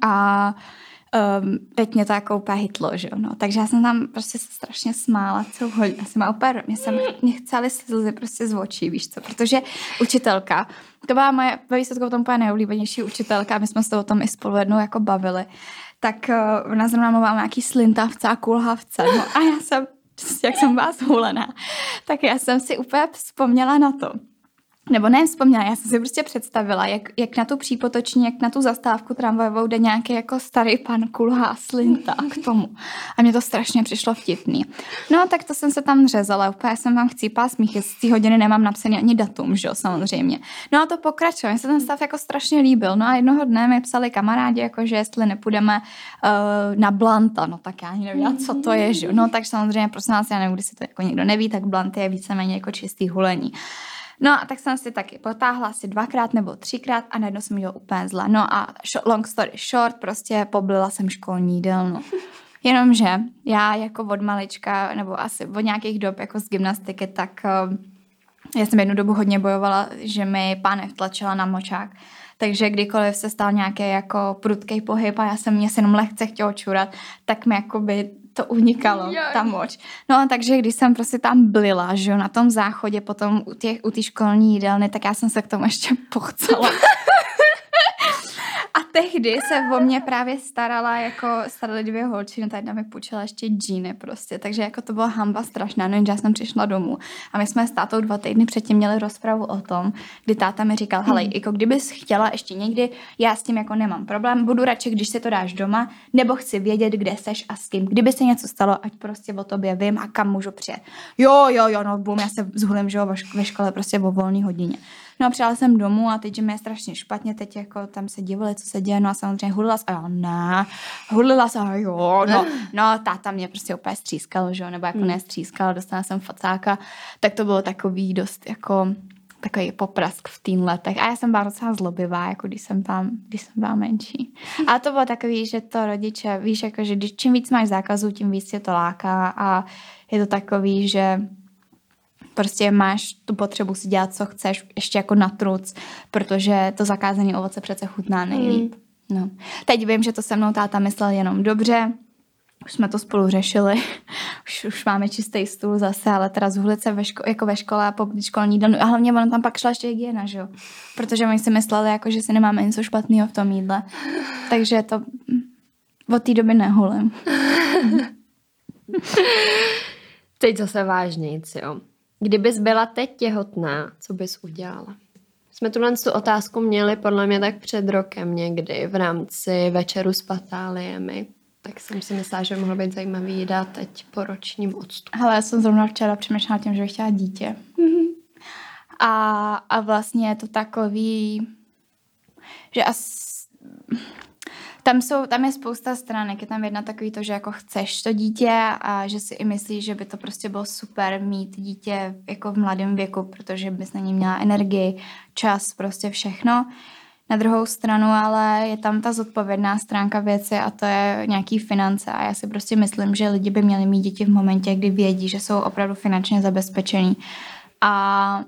Speaker 1: a um, teď mě to jako úplně hitlo, že no. Takže já jsem tam prostě se strašně smála celou hodinu. Já jsem úplně, mě, jsem, mě chcely slzy prostě z očí, víš co, protože učitelka, to byla moje, ve výsledku tom úplně nejoblíbenější učitelka, my jsme se o tom i spolu jednou jako bavili, tak uh, ona zrovna mluvila nějaký slintavce a kulhavce, no a já jsem, jak jsem byla zhulená, tak já jsem si úplně vzpomněla na to, nebo ne vzpomněla, já jsem si prostě představila, jak, jak na tu přípotoční, jak na tu zastávku tramvajovou jde nějaký jako starý pan kulhá slinta k tomu. A mě to strašně přišlo vtipný. No, tak to jsem se tam řezala, úplně jsem vám chcípala smíchy, z té hodiny nemám napsaný ani datum, že jo, samozřejmě. No a to pokračuje, se ten stav jako strašně líbil. No a jednoho dne mi psali kamarádi, jako že jestli nepůjdeme uh, na Blanta, no tak já ani nevím, co to je, že jo. No tak samozřejmě, prosím vás, já nevím, když si to jako někdo neví, tak Blant je víceméně jako čistý hulení. No a tak jsem si taky potáhla asi dvakrát nebo třikrát a najednou jsem měla úplně zle. No a long story short, prostě poblila jsem školní jídelnu. Jenomže já jako od malička, nebo asi od nějakých dob jako z gymnastiky, tak uh, já jsem jednu dobu hodně bojovala, že mi pánev tlačila na močák. Takže kdykoliv se stal nějaký jako prudký pohyb a já jsem mě se jenom lehce chtěla čurat, tak mi jakoby to unikalo, Jaj. ta moč. No takže když jsem prostě tam blila, že jo, na tom záchodě potom u té u školní jídelny, tak já jsem se k tomu ještě pochcela. Tehdy se o mě právě starala, jako staraly dvě holčiny, ta jedna mi půjčila ještě džíny prostě, takže jako to byla hamba strašná, no jenže já jsem přišla domů a my jsme s tátou dva týdny předtím měli rozpravu o tom, kdy táta mi říkal, hele, hmm. jako kdybys chtěla ještě někdy, já s tím jako nemám problém, budu radši, když si to dáš doma, nebo chci vědět, kde seš a s kým. Kdyby se něco stalo, ať prostě o tobě vím a kam můžu přijet. Jo, jo, jo, no bum, já se zhulím, že jo, ve škole prostě o volné hodině. No a přijela jsem domů a teď, že mi je strašně špatně, teď jako tam se divili, co se děje, no a samozřejmě hudila se, a jo, ne, hudila se, a jo, no, no, táta mě prostě úplně střískal, že jo, nebo jako hmm. nestřískal, dostala jsem facáka, tak to bylo takový dost jako takový poprask v tým letech. A já jsem byla docela zlobivá, jako když jsem tam, když jsem byla menší. A to bylo takový, že to rodiče, víš, jako, že když, čím víc máš zákazů, tím víc tě to láká a je to takový, že prostě máš tu potřebu si dělat, co chceš, ještě jako na truc, protože to zakázané ovoce přece chutná nejlíp. Mm. No. Teď vím, že to se mnou táta myslel jenom dobře, už jsme to spolu řešili, už, už máme čistý stůl zase, ale teda zhulit se ve ško- jako ve škole a po školní den. A hlavně ono tam pak šla ještě hygiena, že jo? Protože oni si mysleli, jako, že si nemáme něco špatného v tom jídle. Takže to od té doby nehulím.
Speaker 2: Teď zase vážnějc, jo. Kdybys byla teď těhotná, co bys udělala? Jsme tuhle tu otázku měli podle mě tak před rokem někdy v rámci večeru s patáliemi. Tak jsem si myslela, že by mohlo být zajímavý dát teď po ročním odstupu.
Speaker 1: Ale já jsem zrovna včera přemýšlela tím, že bych chtěla dítě. Mm-hmm. A, a vlastně je to takový, že asi tam, jsou, tam je spousta stránek. Je tam jedna takový to, že jako chceš to dítě a že si i myslíš, že by to prostě bylo super mít dítě jako v mladém věku, protože bys na ní měla energii, čas, prostě všechno. Na druhou stranu ale je tam ta zodpovědná stránka věci a to je nějaký finance a já si prostě myslím, že lidi by měli mít děti v momentě, kdy vědí, že jsou opravdu finančně zabezpečení. A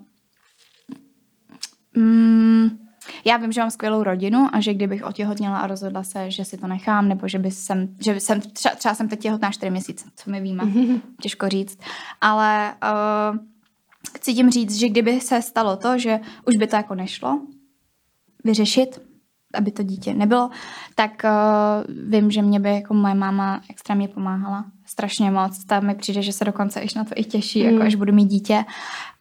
Speaker 1: mm, já vím, že mám skvělou rodinu a že kdybych otěhotněla a rozhodla se, že si to nechám, nebo že, by jsem, že jsem třeba, třeba jsem teď těhotná 4 měsíce, co mi víme, mm-hmm. těžko říct, ale uh, chci tím říct, že kdyby se stalo to, že už by to jako nešlo, vyřešit, aby to dítě nebylo, tak uh, vím, že mě by jako moje máma extrémně pomáhala. Strašně moc. Ta mi přijde, že se dokonce ještě na to i těší, mm. jako až budu mít dítě.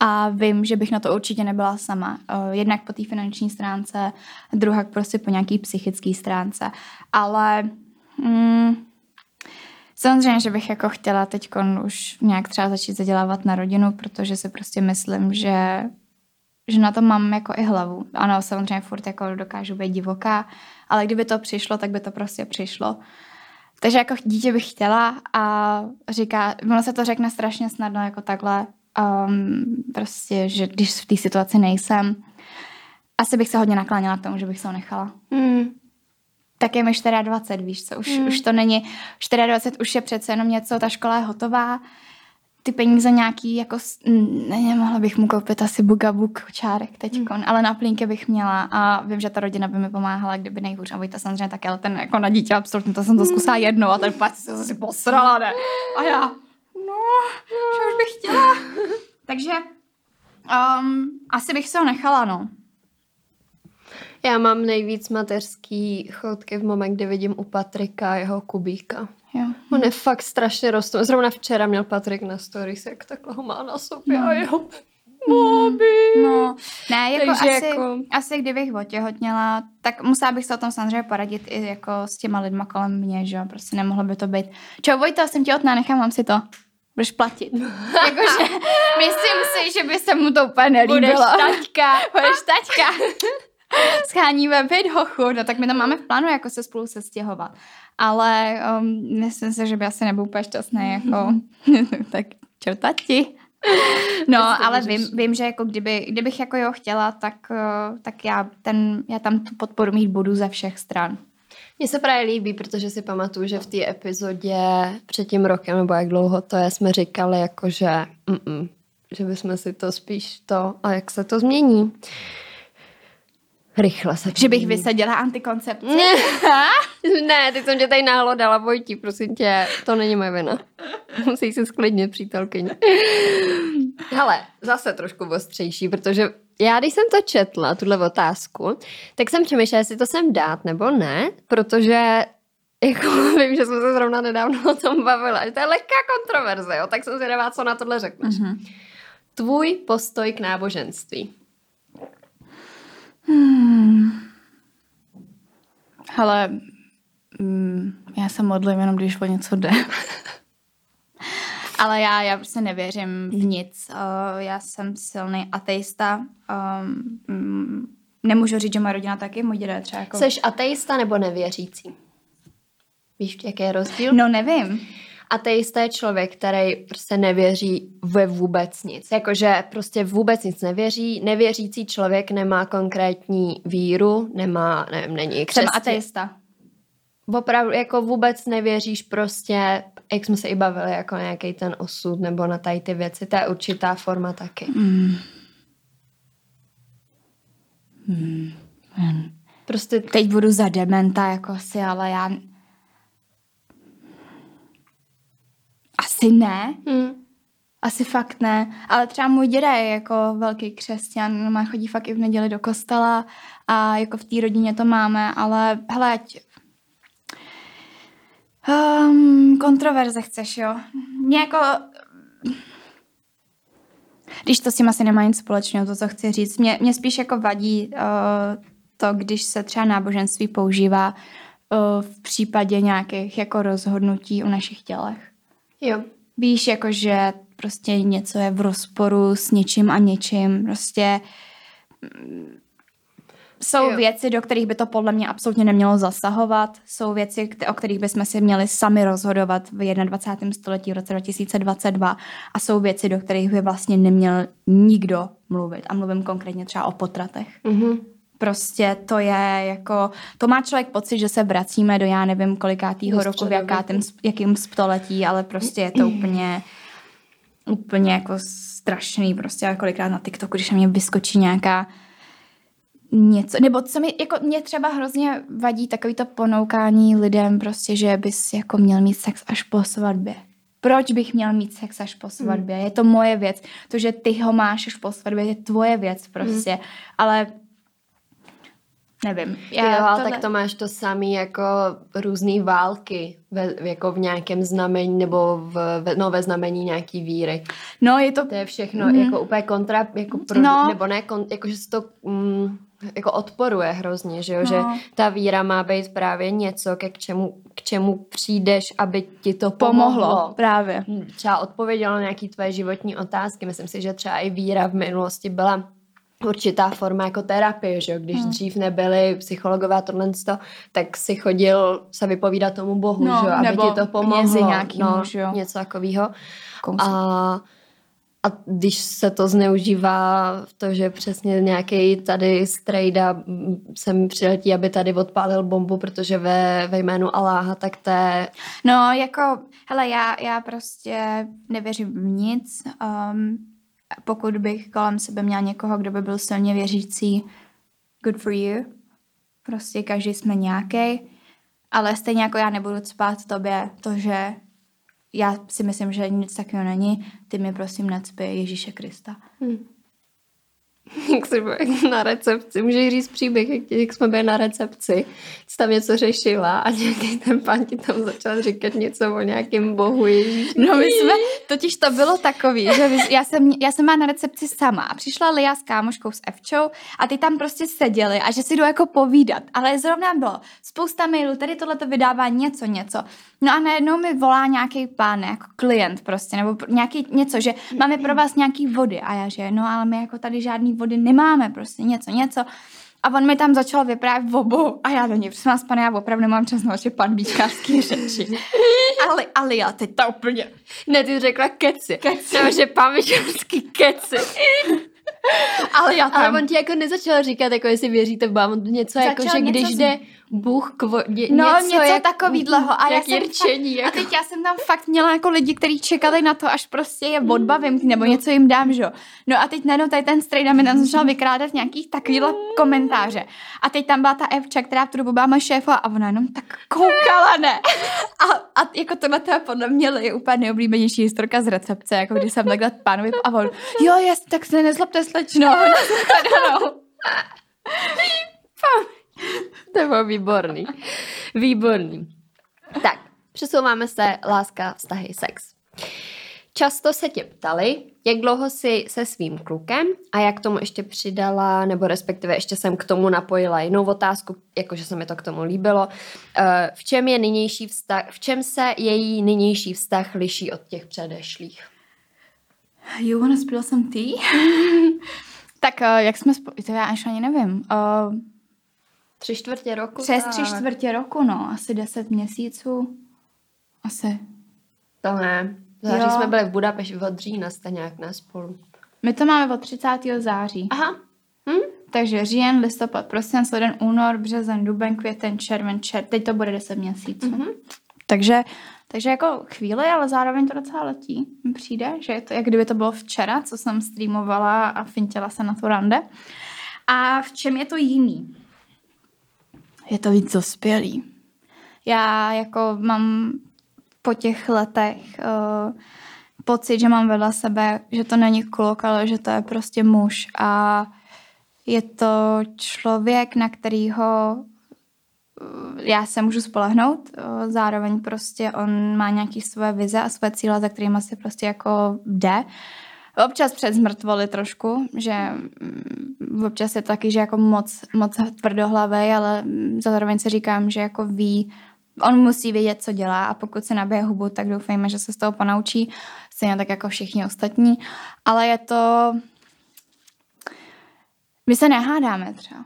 Speaker 1: A vím, že bych na to určitě nebyla sama. Uh, jednak po té finanční stránce, druhak prostě po nějaký psychické stránce. Ale mm, samozřejmě, že bych jako chtěla teď už nějak třeba začít zadělávat na rodinu, protože si prostě myslím, že že na to mám jako i hlavu. Ano, samozřejmě furt jako dokážu být divoká, ale kdyby to přišlo, tak by to prostě přišlo. Takže jako dítě bych chtěla a říká, ono se to řekne strašně snadno jako takhle, um, prostě, že když v té situaci nejsem, asi bych se hodně nakláněla k tomu, že bych se ho nechala. Mm. Tak je mi 24, víš co, už, mm. už to není, 24 už je přece jenom něco, ta škola je hotová, ty peníze nějaký, jako, ne, mohla bych mu koupit asi bugabuk čárek teď, hmm. ale na plínky bych měla a vím, že ta rodina by mi pomáhala, kdyby nejhůř. A Vojta samozřejmě také, ale ten jako na dítě absolutně, to jsem to zkusila jednou a ten pak se zase posrala, ne? A já, no, že už bych chtěla. Takže um, asi bych se ho nechala, no.
Speaker 2: Já mám nejvíc mateřský chodky v momentě, kdy vidím u Patrika jeho kubíka. On je fakt strašně rostou. Zrovna včera měl Patrik na stories, jak takhle ho má na sobě no. a jeho Mami.
Speaker 1: No, ne, jako asi, jako... asi kdybych otěhotněla, tak musela bych se o tom samozřejmě poradit i jako s těma lidma kolem mě, že jo, prostě nemohlo by to být. Čau Vojta, jsem těhotná, nechám vám si to. Budeš platit. Jakože myslím si, že by se mu to úplně nelíbilo.
Speaker 2: Budeš taťka.
Speaker 1: Budeš taťka. Scháníme pět hochu, no tak my tam máme v plánu jako se spolu sestěhovat ale um, myslím si, že by asi nebyl úplně šťastný, jako, tak čau tati. No, ale vím, vím, že jako kdyby, kdybych jako jo chtěla, tak, uh, tak já, ten, já tam tu podporu mít budu ze všech stran.
Speaker 2: Mně se právě líbí, protože si pamatuju, že v té epizodě před tím rokem, nebo jak dlouho to je, jsme říkali jako, že, mm-mm, že bychom si to spíš to, a jak se to změní. Rychle se.
Speaker 1: Že bych vysadila antikoncepci.
Speaker 2: Ne, teď jsem tě tady náhodou dala, Vojti, prosím tě, to není moje vina. Musíš si sklidnit, přítelkyně. Hele, zase trošku ostřejší, protože já, když jsem to četla, tuhle otázku, tak jsem přemýšlela, jestli to sem dát nebo ne, protože jako vím, že jsme se zrovna nedávno o tom bavili, to je lehká kontroverze, jo, tak jsem si nevá, co na tohle řekneš. Mm-hmm. Tvůj postoj k náboženství. Hmm.
Speaker 1: Hele, mm, já se modlím jenom, když o něco jde. Ale já, já prostě nevěřím v nic. Uh, já jsem silný ateista. Um, nemůžu říct, že moje rodina taky, můj děda třeba jako...
Speaker 2: Jsi ateista nebo nevěřící? Víš, jaký je rozdíl?
Speaker 1: No nevím
Speaker 2: ateista je člověk, který prostě nevěří ve vůbec nic. Jakože prostě vůbec nic nevěří. Nevěřící člověk nemá konkrétní víru, nemá, nevím, není
Speaker 1: křesťan. Jsem ateista.
Speaker 2: Opravdu, jako vůbec nevěříš prostě, jak jsme se i bavili, jako nějaký ten osud nebo na tady ty věci. To je určitá forma taky. Mm.
Speaker 1: Hmm. Prostě teď budu za dementa, jako si, ale já Asi ne. Hmm. Asi fakt ne. Ale třeba můj děda je jako velký křesťan, má chodí fakt i v neděli do kostela a jako v té rodině to máme, ale hele, ať... Um, kontroverze chceš, jo? Mě jako... Když to s tím asi nemá nic společného, to, co chci říct. Mě, mě spíš jako vadí uh, to, když se třeba náboženství používá uh, v případě nějakých jako rozhodnutí o našich tělech.
Speaker 2: Jo.
Speaker 1: Víš, jakože prostě něco je v rozporu s něčím a něčím. Prostě mm, jsou jo. věci, do kterých by to podle mě absolutně nemělo zasahovat. Jsou věci, o kterých bychom si měli sami rozhodovat v 21. století v roce 2022. A jsou věci, do kterých by vlastně neměl nikdo mluvit. A mluvím konkrétně třeba o potratech. Mm-hmm. Prostě to je jako, to má člověk pocit, že se vracíme do já nevím kolikátýho roku, v jakátým, jakým století, ale prostě je to úplně, úplně jako strašný prostě a kolikrát na TikToku, když na mě vyskočí nějaká něco, nebo co mi, jako mě třeba hrozně vadí takový to ponoukání lidem prostě, že bys jako měl mít sex až po svatbě. Proč bych měl mít sex až po svatbě? Hmm. Je to moje věc. To, že ty ho máš až po svatbě, je tvoje věc prostě. Hmm. Ale nevím.
Speaker 2: Já jo, ale tohle... tak to máš to samý jako různé války ve, jako v nějakém znamení nebo v, ve, no, ve znamení nějaký víry.
Speaker 1: No, je to...
Speaker 2: To je všechno mm. jako úplně kontra, jako pro, no. nebo ne, kon, jako že se to mm, jako odporuje hrozně, že jo, no. že ta víra má být právě něco, ke k čemu, k čemu přijdeš, aby ti to pomohlo. pomohlo.
Speaker 1: Právě.
Speaker 2: Třeba odpovědělo na nějaký tvoje životní otázky. Myslím si, že třeba i víra v minulosti byla určitá forma jako terapie, že Když hmm. dřív nebyli psychologové a tohle, tak si chodil se vypovídat tomu bohu, no, že Aby ti to pomohlo.
Speaker 1: Nějaký
Speaker 2: no,
Speaker 1: muž, jo.
Speaker 2: Něco takového. A, a když se to zneužívá v to, že přesně nějaký tady strejda sem přiletí, aby tady odpálil bombu, protože ve, ve jménu Aláha, tak to je...
Speaker 1: No, jako, hele, já, já prostě nevěřím v nic. Um, pokud bych kolem sebe měla někoho, kdo by byl silně věřící, good for you. Prostě každý jsme nějaký, ale stejně jako já nebudu spát tobě to, že já si myslím, že nic takového není, ty mi prosím necpi Ježíše Krista. Hmm.
Speaker 2: jak jsi na recepci, můžeš říct příběh, jak, jak jsme byli na recepci, jsi tam něco řešila a nějaký ten pán ti tam začal říkat něco o nějakém bohu Ježíš.
Speaker 1: No my jsme, totiž to bylo takový, že já jsem, já jsem byla na recepci sama a přišla Lia s kámoškou s Evčou a ty tam prostě seděli a že si jdou jako povídat, ale zrovna bylo spousta mailů, tady tohle to vydává něco, něco. No a najednou mi volá nějaký pán, jako klient prostě, nebo nějaký něco, že máme pro vás nějaký vody a já že no ale my jako tady žádný vody nemáme, prostě něco, něco. A on mi tam začal vyprávět v obu a já do něj, prosím vás, pane, já opravdu nemám čas na vaše panbíčkářské řeči. ale, ale já teď to úplně...
Speaker 2: Ne, ty řekla keci. Keci. Nebo, že panbíčkářský keci.
Speaker 1: ale já tam...
Speaker 2: Ale on ti jako nezačal říkat, jako jestli věříte v Bámu, něco Začal jako, že něco když z... jde Bůh k vodě,
Speaker 1: no, něco, něco jak, takovýhleho. A,
Speaker 2: jak já jsem
Speaker 1: fakt, jako. a teď já jsem tam fakt měla jako lidi, kteří čekali na to, až prostě je odbavím, nebo něco jim dám, že No a teď najednou tady ten strejda mi tam začal vykrádat nějakých takovýhle komentáře. A teď tam byla ta Evča, která v tu dobu byla moje šéfa a ona jenom tak koukala, ne. A, a jako tohle to je podle mě je úplně nejoblíbenější historka z recepce, jako když jsem takhle pánovi a on, jo, jest, tak se nezlobte slečno.
Speaker 2: to bylo výborný. Výborný. Tak, přesouváme se láska, vztahy, sex. Často se tě ptali, jak dlouho jsi se svým klukem a jak tomu ještě přidala, nebo respektive ještě jsem k tomu napojila jinou otázku, jakože se mi to k tomu líbilo. Eh, v čem je nynější vztah, v čem se její nynější vztah liší od těch předešlých?
Speaker 1: You wanna spill some tea? tak uh, jak jsme, spo- to já až ani nevím. Uh,
Speaker 2: Tři čtvrtě roku?
Speaker 1: Přes tak. tři čtvrtě roku, no. Asi deset měsíců. Asi.
Speaker 2: To ne. V září jo. jsme byli v Budapešti od října, jste nějak ne spolu.
Speaker 1: My to máme od 30. září.
Speaker 2: Aha. Hm?
Speaker 1: Takže říjen, listopad, prosinec, leden, únor, březen, duben, květen, červen, čer. Teď to bude 10 měsíců. Mm-hmm. Takže, takže jako chvíli, ale zároveň to docela letí. Mi přijde, že je to, jak kdyby to bylo včera, co jsem streamovala a fintěla se na tu rande. A v čem je to jiný? Je to víc dospělý. Já jako mám po těch letech uh, pocit, že mám vedle sebe, že to není kluk, ale že to je prostě muž a je to člověk, na kterýho eh, já se můžu spolehnout, eh, zároveň prostě on má nějaký své vize a své cíle, za kterými se prostě jako jde. Občas před zmrtvoli trošku, že mm, občas je taky, že jako moc, moc tvrdohlavý, ale zároveň se říkám, že jako ví, on musí vědět, co dělá a pokud se nabije hubu, tak doufejme, že se z toho ponaučí, stejně tak jako všichni ostatní. Ale je to... My se nehádáme třeba.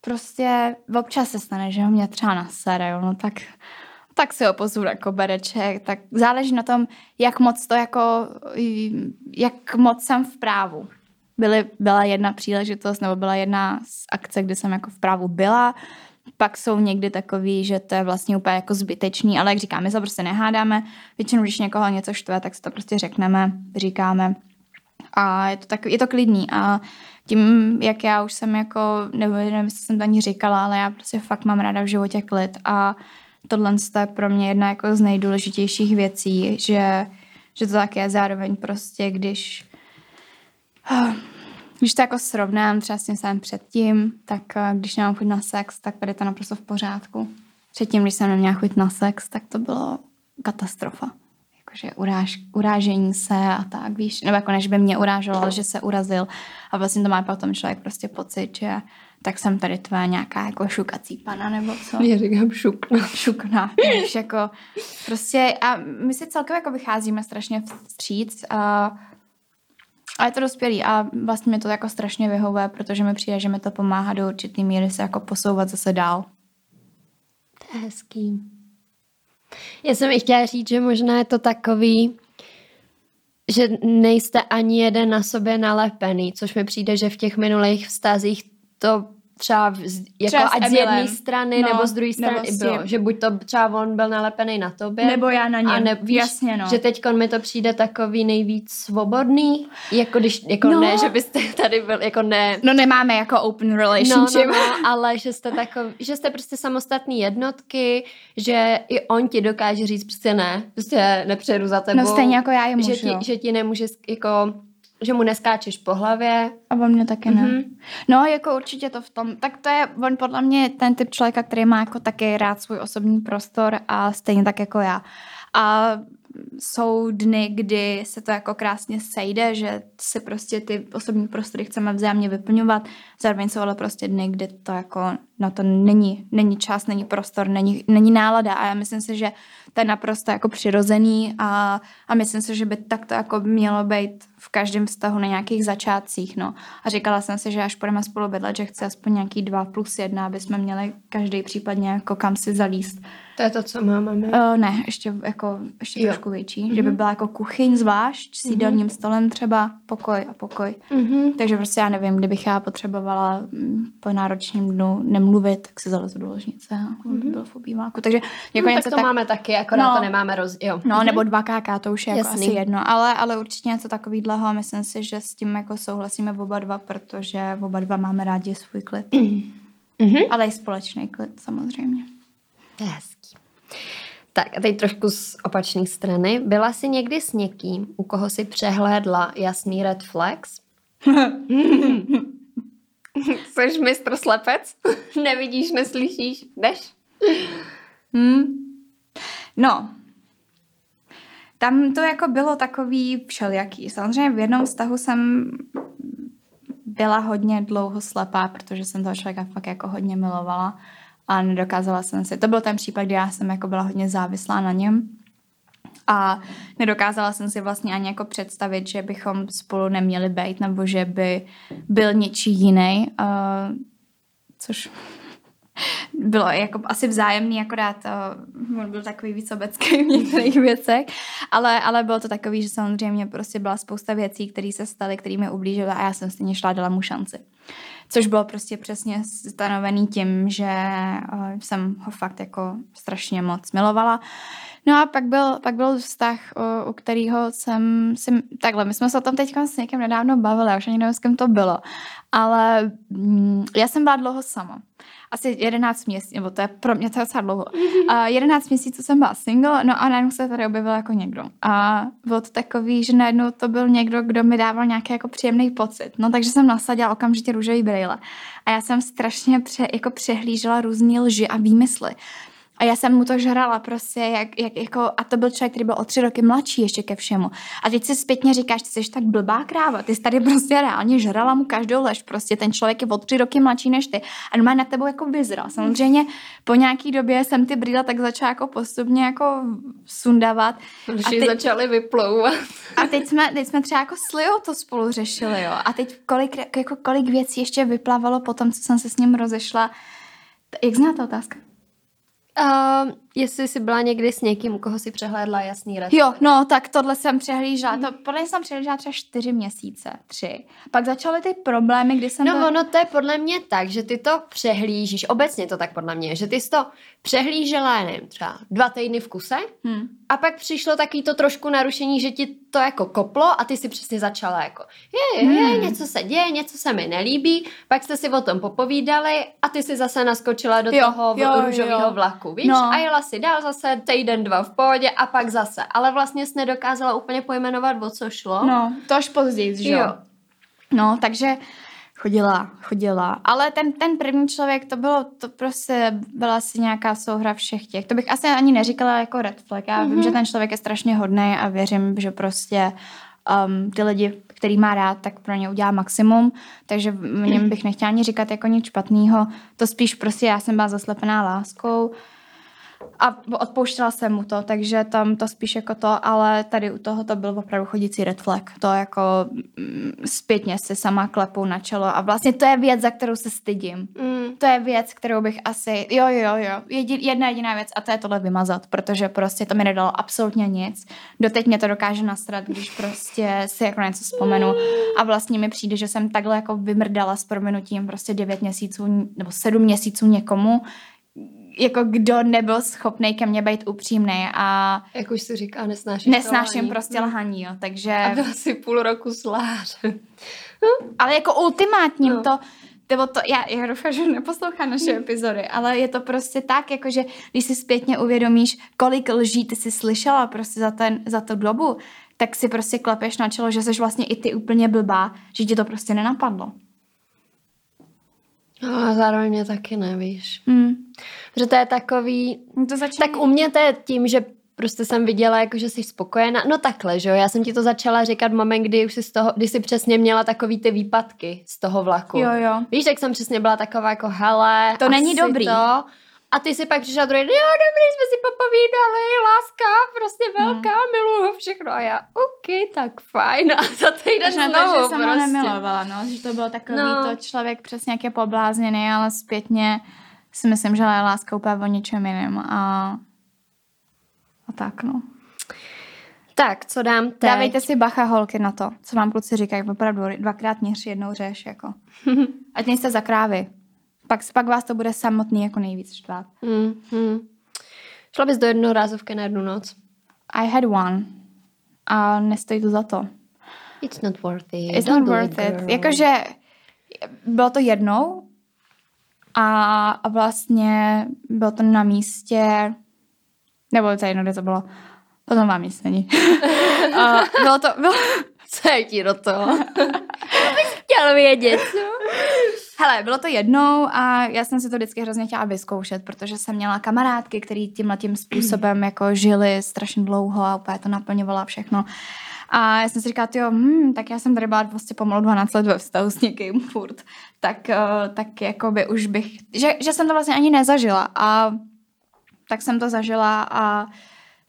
Speaker 1: Prostě občas se stane, že ho mě třeba nasere, no tak tak si ho pozvu jako bereček, tak záleží na tom, jak moc to jako, jak moc jsem v právu. Byly, byla jedna příležitost, nebo byla jedna z akce, kdy jsem jako v právu byla, pak jsou někdy takový, že to je vlastně úplně jako zbytečný, ale jak říkám, my se prostě nehádáme. Většinou, když někoho něco štve, tak si to prostě řekneme, říkáme. A je to, tak, je to klidný. A tím, jak já už jsem jako, nebo nevím, jestli jsem to ani říkala, ale já prostě fakt mám ráda v životě klid a tohle je pro mě jedna jako z nejdůležitějších věcí, že, že to tak je zároveň prostě, když Když to jako srovnám třeba s tím samým předtím, tak eh, když nemám chuť na sex, tak tady to naprosto v pořádku. Předtím, když jsem neměla chuť na sex, tak to bylo katastrofa. Jakože uráž, urážení se a tak, víš, nebo jako než by mě uráželo, že se urazil a vlastně to má potom člověk prostě pocit, že tak jsem tady tvoje nějaká jako šukací pana, nebo co?
Speaker 2: Já říkám šukna.
Speaker 1: Šukna, víš, jako prostě a my si celkově jako vycházíme strašně vstříc a, a je to dospělý a vlastně mi to jako strašně vyhovuje, protože mi přijde, že mi to pomáhá do určitý míry se jako posouvat zase dál.
Speaker 2: To je hezký. Já jsem i chtěla říct, že možná je to takový, že nejste ani jeden na sobě nalepený, což mi přijde, že v těch minulých vztazích to třeba z, jako
Speaker 1: Třeba
Speaker 2: ať z jedné strany
Speaker 1: No,
Speaker 2: nebo z druhé strany
Speaker 1: nebo
Speaker 2: bylo, že buď to třeba on byl nalepený na tobě,
Speaker 1: Nebo já na něm,
Speaker 2: a ne, víš,
Speaker 1: jasně no.
Speaker 2: že teď mi to přijde takový nejvíc svobodný, jako když, jako
Speaker 1: No.
Speaker 2: ne, že byste tady byl, jako ne,
Speaker 1: No nemáme jako open
Speaker 2: No,
Speaker 1: relationship.
Speaker 2: no, no, ale že jste takový, že jste prostě samostatný jednotky, že i on ti dokáže říct prostě ne, prostě nepřejdu za tebou.
Speaker 1: No stejně jako já jemu,
Speaker 2: že
Speaker 1: že
Speaker 2: ti, že ti nemůže jako, že mu neskáčeš po hlavě.
Speaker 1: A o mě taky ne.
Speaker 2: Mhm.
Speaker 1: Mm-hmm. No, jako určitě to v tom, tak to je, on podle mě ten typ člověka, který má jako taky rád svůj osobní prostor a stejně tak jako já. A jsou dny, kdy se to jako krásně sejde, že si prostě ty osobní prostory chceme vzájemně vyplňovat, zároveň jsou ale prostě dny, kdy to jako na to není, není čas, není prostor, není, není nálada a já myslím si, že to je naprosto jako přirozený a, a myslím si, že by tak to jako mělo být v každém vztahu na nějakých začátcích, no. A říkala jsem si, že až budeme spolu bydlet, že chci aspoň nějaký dva plus jedna, aby jsme měli každý případně jako kam si zalíst.
Speaker 2: To je to, co máme.
Speaker 1: Uh, ne, ještě jako ještě
Speaker 2: Jo.
Speaker 1: trošku větší, mm-hmm. že by byla jako kuchyň zvlášť, s jídelním stolem třeba, pokoj a pokoj.
Speaker 2: Mhm.
Speaker 1: Takže prostě já nevím, kdybych já potřebovala mm, po náročním dnu nemluvit, tak se zalezu do ložnice a mm-hmm. by bylo v obýváku. Takže jako
Speaker 2: No,
Speaker 1: něco
Speaker 2: tak to máme taky, akorát
Speaker 1: No.
Speaker 2: to nemáme roz... Jo.
Speaker 1: No, nebo dva KK, to už je jako asi jedno. Ale, ale určitě něco takového a myslím si, že s tím jako souhlasíme oba dva, protože oba dva máme rádi svůj klid.
Speaker 2: Mhm.
Speaker 1: Ale i společný klid samozřejmě.
Speaker 2: Hezký. Tak a teď trošku z opačné strany. Byla jsi někdy s někým, u koho si přehlédla jasný red flags? Jsi mistr slepec? Nevidíš, neslyšíš, jdeš?
Speaker 1: Hmm. No, tam to jako bylo takový všelijaký. Samozřejmě v jednom vztahu jsem byla hodně dlouho slepá, protože jsem toho člověka fakt jako hodně milovala a nedokázala jsem si. To byl ten případ, kdy já jsem jako byla hodně závislá na něm a nedokázala jsem si vlastně ani jako představit, že bychom spolu neměli být nebo že by byl něčí jiný, uh, což bylo jako asi vzájemný, akorát uh, on byl takový víc obecký v některých věcech, ale, ale bylo to takový, že samozřejmě prostě byla spousta věcí, které se staly, které mi ublížily a já jsem stejně šla, dala mu šanci. Což bylo prostě přesně stanovený tím, že uh, jsem ho fakt jako strašně moc milovala. No a pak byl, pak byl vztah, u, u kterého jsem si, takhle, my jsme se o tom teď s někým nedávno bavili, já už ani nevím, s kým to bylo, ale mm, já jsem byla dlouho sama. Asi 11 měsíců, nebo to je pro mě to je docela dlouho. A 11 měsíců jsem byla single, no a najednou se tady objevil jako někdo. A bylo to takový, že najednou to byl někdo, kdo mi dával nějaký jako příjemný pocit. No takže jsem nasadila okamžitě růžový brýle. A já jsem strašně pře, jako přehlížela různé lži a výmysly. A já jsem mu to žrala prostě, jak, jak, jako, a to byl člověk, který byl o tři roky mladší ještě ke všemu. A teď si zpětně říkáš, ty jsi tak blbá kráva, ty jsi tady prostě reálně žrala mu každou lež, prostě ten člověk je o tři roky mladší než ty a má na tebou jako vyzral. Samozřejmě po nějaký době jsem ty brýle tak začala jako postupně jako sundavat.
Speaker 2: Už
Speaker 1: ty-
Speaker 2: začaly vyplouvat.
Speaker 1: A teď jsme, teď jsme třeba jako s Liou to spolu řešili, jo. A teď kolik, jako kolik věcí ještě vyplavalo po tom, co jsem se s ním rozešla. Jak zná ta otázka?
Speaker 2: Uh, jestli jsi byla někdy s někým, u koho si přehlédla jasný red
Speaker 1: Jo, no, tak tohle jsem přehlížela. To, podle mě jsem přehlížela třeba čtyři měsíce, tři. Pak začaly ty problémy, kdy jsem
Speaker 2: No
Speaker 1: to...
Speaker 2: ono to je podle mě tak, že ty to přehlížíš, obecně to tak podle mě, že ty jsi to přehlížela, nevím, třeba dva týdny v kuse
Speaker 1: Hm.
Speaker 2: a pak přišlo taky to trošku narušení, že ti to jako koplo a ty si přesně začala jako je, je, je,
Speaker 1: Hmm.
Speaker 2: něco se děje, něco se mi nelíbí, pak jste si o tom popovídali a ty si zase naskočila do
Speaker 1: Jo,
Speaker 2: toho
Speaker 1: jo,
Speaker 2: růžového
Speaker 1: jo.
Speaker 2: vlaku, víš?
Speaker 1: No.
Speaker 2: A jela si dál zase týden, dva v pohodě a pak zase, ale vlastně jsi nedokázala úplně pojmenovat, o co šlo.
Speaker 1: No, to až později, že jo?
Speaker 2: jo.
Speaker 1: No, takže chodila, chodila. Ale ten, ten první člověk, to bylo, to prostě byla asi nějaká souhra všech těch. To bych asi ani neříkala jako red flag. Já mm-hmm. vím, že ten člověk je strašně hodný a věřím, že prostě um, ty lidi, který má rád, tak pro ně udělá maximum, takže v něm bych nechtěla ani říkat jako nic špatného. To spíš prostě já jsem byla zaslepená láskou, a odpouštěla jsem mu to, takže tam to spíš jako to, ale tady u toho to byl opravdu chodící red flag. To jako mm, zpětně si sama klepu na čelo a vlastně to je věc, za kterou se stydím. Mm. To je věc, kterou bych asi, jo, jo, jo, Jedi, jedna jediná věc a to je tohle vymazat, protože prostě to mi nedalo absolutně nic. Doteď mě to dokáže nasrat, když prostě si jako něco vzpomenu a vlastně mi přijde, že jsem takhle jako vymrdala s prominutím prostě 9 měsíců nebo 7 měsíců někomu, jako kdo nebyl schopný ke mně být upřímný a...
Speaker 2: Jak už si říká, nesnáším
Speaker 1: Nesnáším prostě hmm. lhaní, jo, takže...
Speaker 2: A byla si půl roku slář.
Speaker 1: ale jako ultimátním no. to... Nebo to, já, já doufám, že neposlouchá naše epizody, ale je to prostě tak, jakože když si zpětně uvědomíš, kolik lží ty jsi slyšela prostě za, ten, za tu dobu, tak si prostě klepeš na čelo, že jsi vlastně i ty úplně blbá, že ti to prostě nenapadlo.
Speaker 2: No a zároveň mě taky nevíš. Mm. Že to je takový... To začíná... Tak u mě to je tím, že prostě jsem viděla, jako, že jsi spokojená. No takhle, že jo, já jsem ti to začala říkat v moment, kdy už jsi z toho, kdy jsi přesně měla takový ty výpadky z toho vlaku.
Speaker 1: Jo, jo.
Speaker 2: Víš, tak jsem přesně byla taková jako, hele,
Speaker 1: to není dobrý.
Speaker 2: To, a ty si pak přišla druhý, jo, dobrý, jsme si popovídali, láska, prostě velká, hmm. miluju všechno. A já, OK, tak fajn. A za týden znovu to,
Speaker 1: že jsem prostě. ho nemilovala, no, že to bylo takový no. to člověk přesně jak je poblázněný, ale zpětně si myslím, že je láska úplně o ničem jiném. A, a tak, no.
Speaker 2: Tak, co dám teď?
Speaker 1: Dávejte si bacha holky na to, co vám kluci říkají, opravdu dvakrát měř, jednou řeš, jako. Ať nejste za krávy. Pak, pak vás to bude samotný jako nejvíc štvát. Mm, mm.
Speaker 2: Šla bys do jednorázovky na jednu noc?
Speaker 1: I had one. A nestojí to za to.
Speaker 2: It's not worth it.
Speaker 1: It's Don't not worth it. it. Jakože bylo to jednou a, a vlastně bylo to na místě, nebo to jedno, kde to bylo. Potom vám nic není. a bylo to... Bylo...
Speaker 2: Co je ti do toho? bych chtěl vědět, no.
Speaker 1: Hele, bylo to jednou a já jsem si to vždycky hrozně chtěla vyzkoušet, protože jsem měla kamarádky, který tímhle tím způsobem jako žili strašně dlouho a úplně to naplňovala všechno. A já jsem si říkala, jo, hm, tak já jsem tady byla vlastně pomalu 12 let ve vztahu s někým furt, tak, uh, tak jako by už bych, že, že jsem to vlastně ani nezažila a tak jsem to zažila a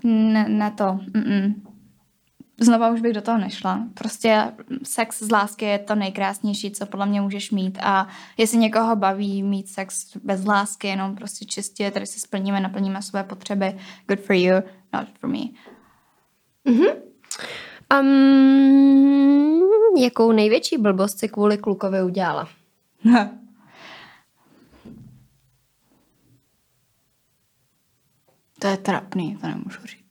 Speaker 1: ne, ne to, mm-mm znova už bych do toho nešla. Prostě sex z lásky je to nejkrásnější, co podle mě můžeš mít a jestli někoho baví mít sex bez lásky, jenom prostě čistě, tady si splníme, naplníme své potřeby, good for you, not for me.
Speaker 2: Mm-hmm. Um, jakou největší blbost si kvůli klukovi udělala?
Speaker 1: to je trapný, to nemůžu říct.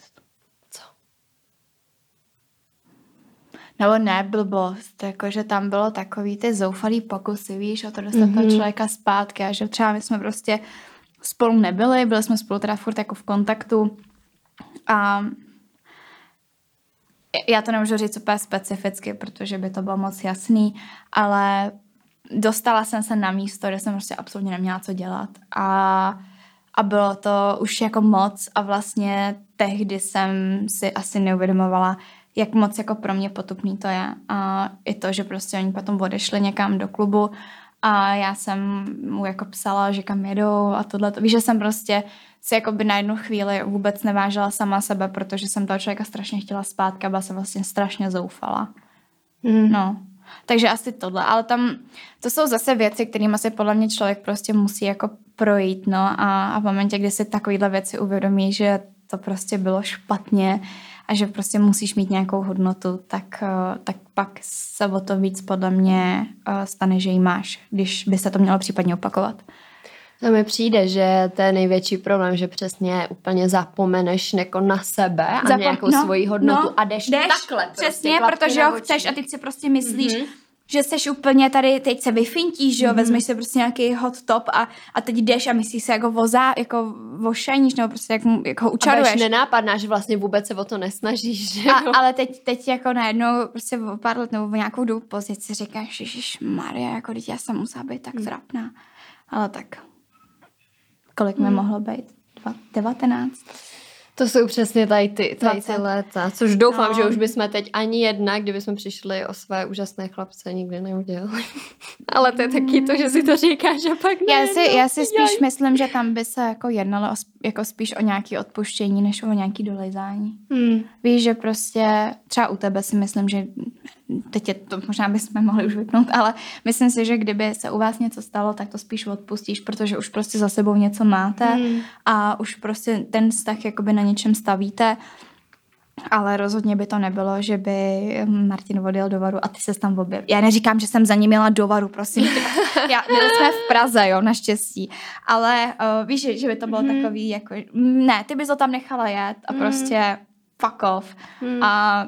Speaker 1: Nebo ne blbost, jakože tam bylo takový ty zoufalý pokusy, víš, o to dostat mm-hmm. toho člověka zpátky a že třeba my jsme prostě spolu nebyli, byli jsme spolu teda furt jako v kontaktu a já to nemůžu říct úplně specificky, protože by to bylo moc jasný, ale dostala jsem se na místo, kde jsem prostě absolutně neměla co dělat a, a bylo to už jako moc a vlastně tehdy jsem si asi neuvědomovala, jak moc jako pro mě potupný to je. A i to, že prostě oni potom odešli někam do klubu a já jsem mu jako psala, že kam jedou a tohle. Víš, že jsem prostě si jako by na jednu chvíli vůbec nevážela sama sebe, protože jsem toho člověka strašně chtěla zpátky a byla jsem vlastně strašně zoufala. Mm. No. Takže asi tohle, ale tam to jsou zase věci, kterými se podle mě člověk prostě musí jako projít, no a, a v momentě, kdy si takovýhle věci uvědomí, že to prostě bylo špatně, a že prostě musíš mít nějakou hodnotu, tak, eh, tak pak se o to víc podle mě eh, stane, že ji máš, když by se to mělo případně opakovat.
Speaker 2: To mi přijde, že to je největší problém, že přesně úplně zapomeneš neko na sebe a Zapom- nějakou no, svoji hodnotu no, a jdeš, jdeš takhle.
Speaker 1: Prostě přesně, prostě, protože ho chceš a ty si prostě myslíš, mm-hmm že jsi úplně tady, teď se vyfintíš, že jo, mm. vezmeš si prostě nějaký hot top a, a teď jdeš a myslíš si jako vozá, jako vošajníš, nebo prostě jak, jako ho
Speaker 2: A
Speaker 1: učaruješ.
Speaker 2: nenápadná, že vlastně vůbec se o to nesnažíš, že
Speaker 1: A,
Speaker 2: jo?
Speaker 1: ale teď, teď jako najednou prostě o pár let nebo o nějakou dobu později si říkáš, Ježíš Maria, jako teď já jsem musela být tak trapná. Ale tak, kolik mi
Speaker 2: Hmm.
Speaker 1: mohlo být? Dva, 19?
Speaker 2: To jsou přesně tady ty, tady ty
Speaker 1: 20.
Speaker 2: léta, což doufám,
Speaker 1: No.
Speaker 2: že už bychom teď ani jedna, kdyby jsme přišli o své úžasné chlapce, nikdy neudělali. Ale to je taky to, že si to říkáš a pak ne.
Speaker 1: Já si, já si spíš
Speaker 2: jaj.
Speaker 1: myslím, že tam by se jako jednalo o jako spíš o nějaké odpuštění, než o nějaké dolejzání.
Speaker 2: Hmm.
Speaker 1: Víš, že prostě třeba u tebe si myslím, že teď je to, možná bychom mohli už vypnout, ale myslím si, že kdyby se u vás něco stalo, tak to spíš odpustíš, protože už prostě za sebou něco máte
Speaker 2: Hmm.
Speaker 1: a už prostě ten vztah jakoby na něčem stavíte, ale rozhodně by to nebylo, že by Martin odjel do Varu a ty se tam objevil. Já neříkám, že jsem za ním jela do Varu, prosím. Já, byli jsme v Praze, jo, naštěstí. Ale uh, víš, že, že by to bylo
Speaker 2: Mhm.
Speaker 1: takový, jako, ne, ty bys to tam nechala jet a
Speaker 2: Mhm.
Speaker 1: prostě fuck off.
Speaker 2: Hmm.
Speaker 1: A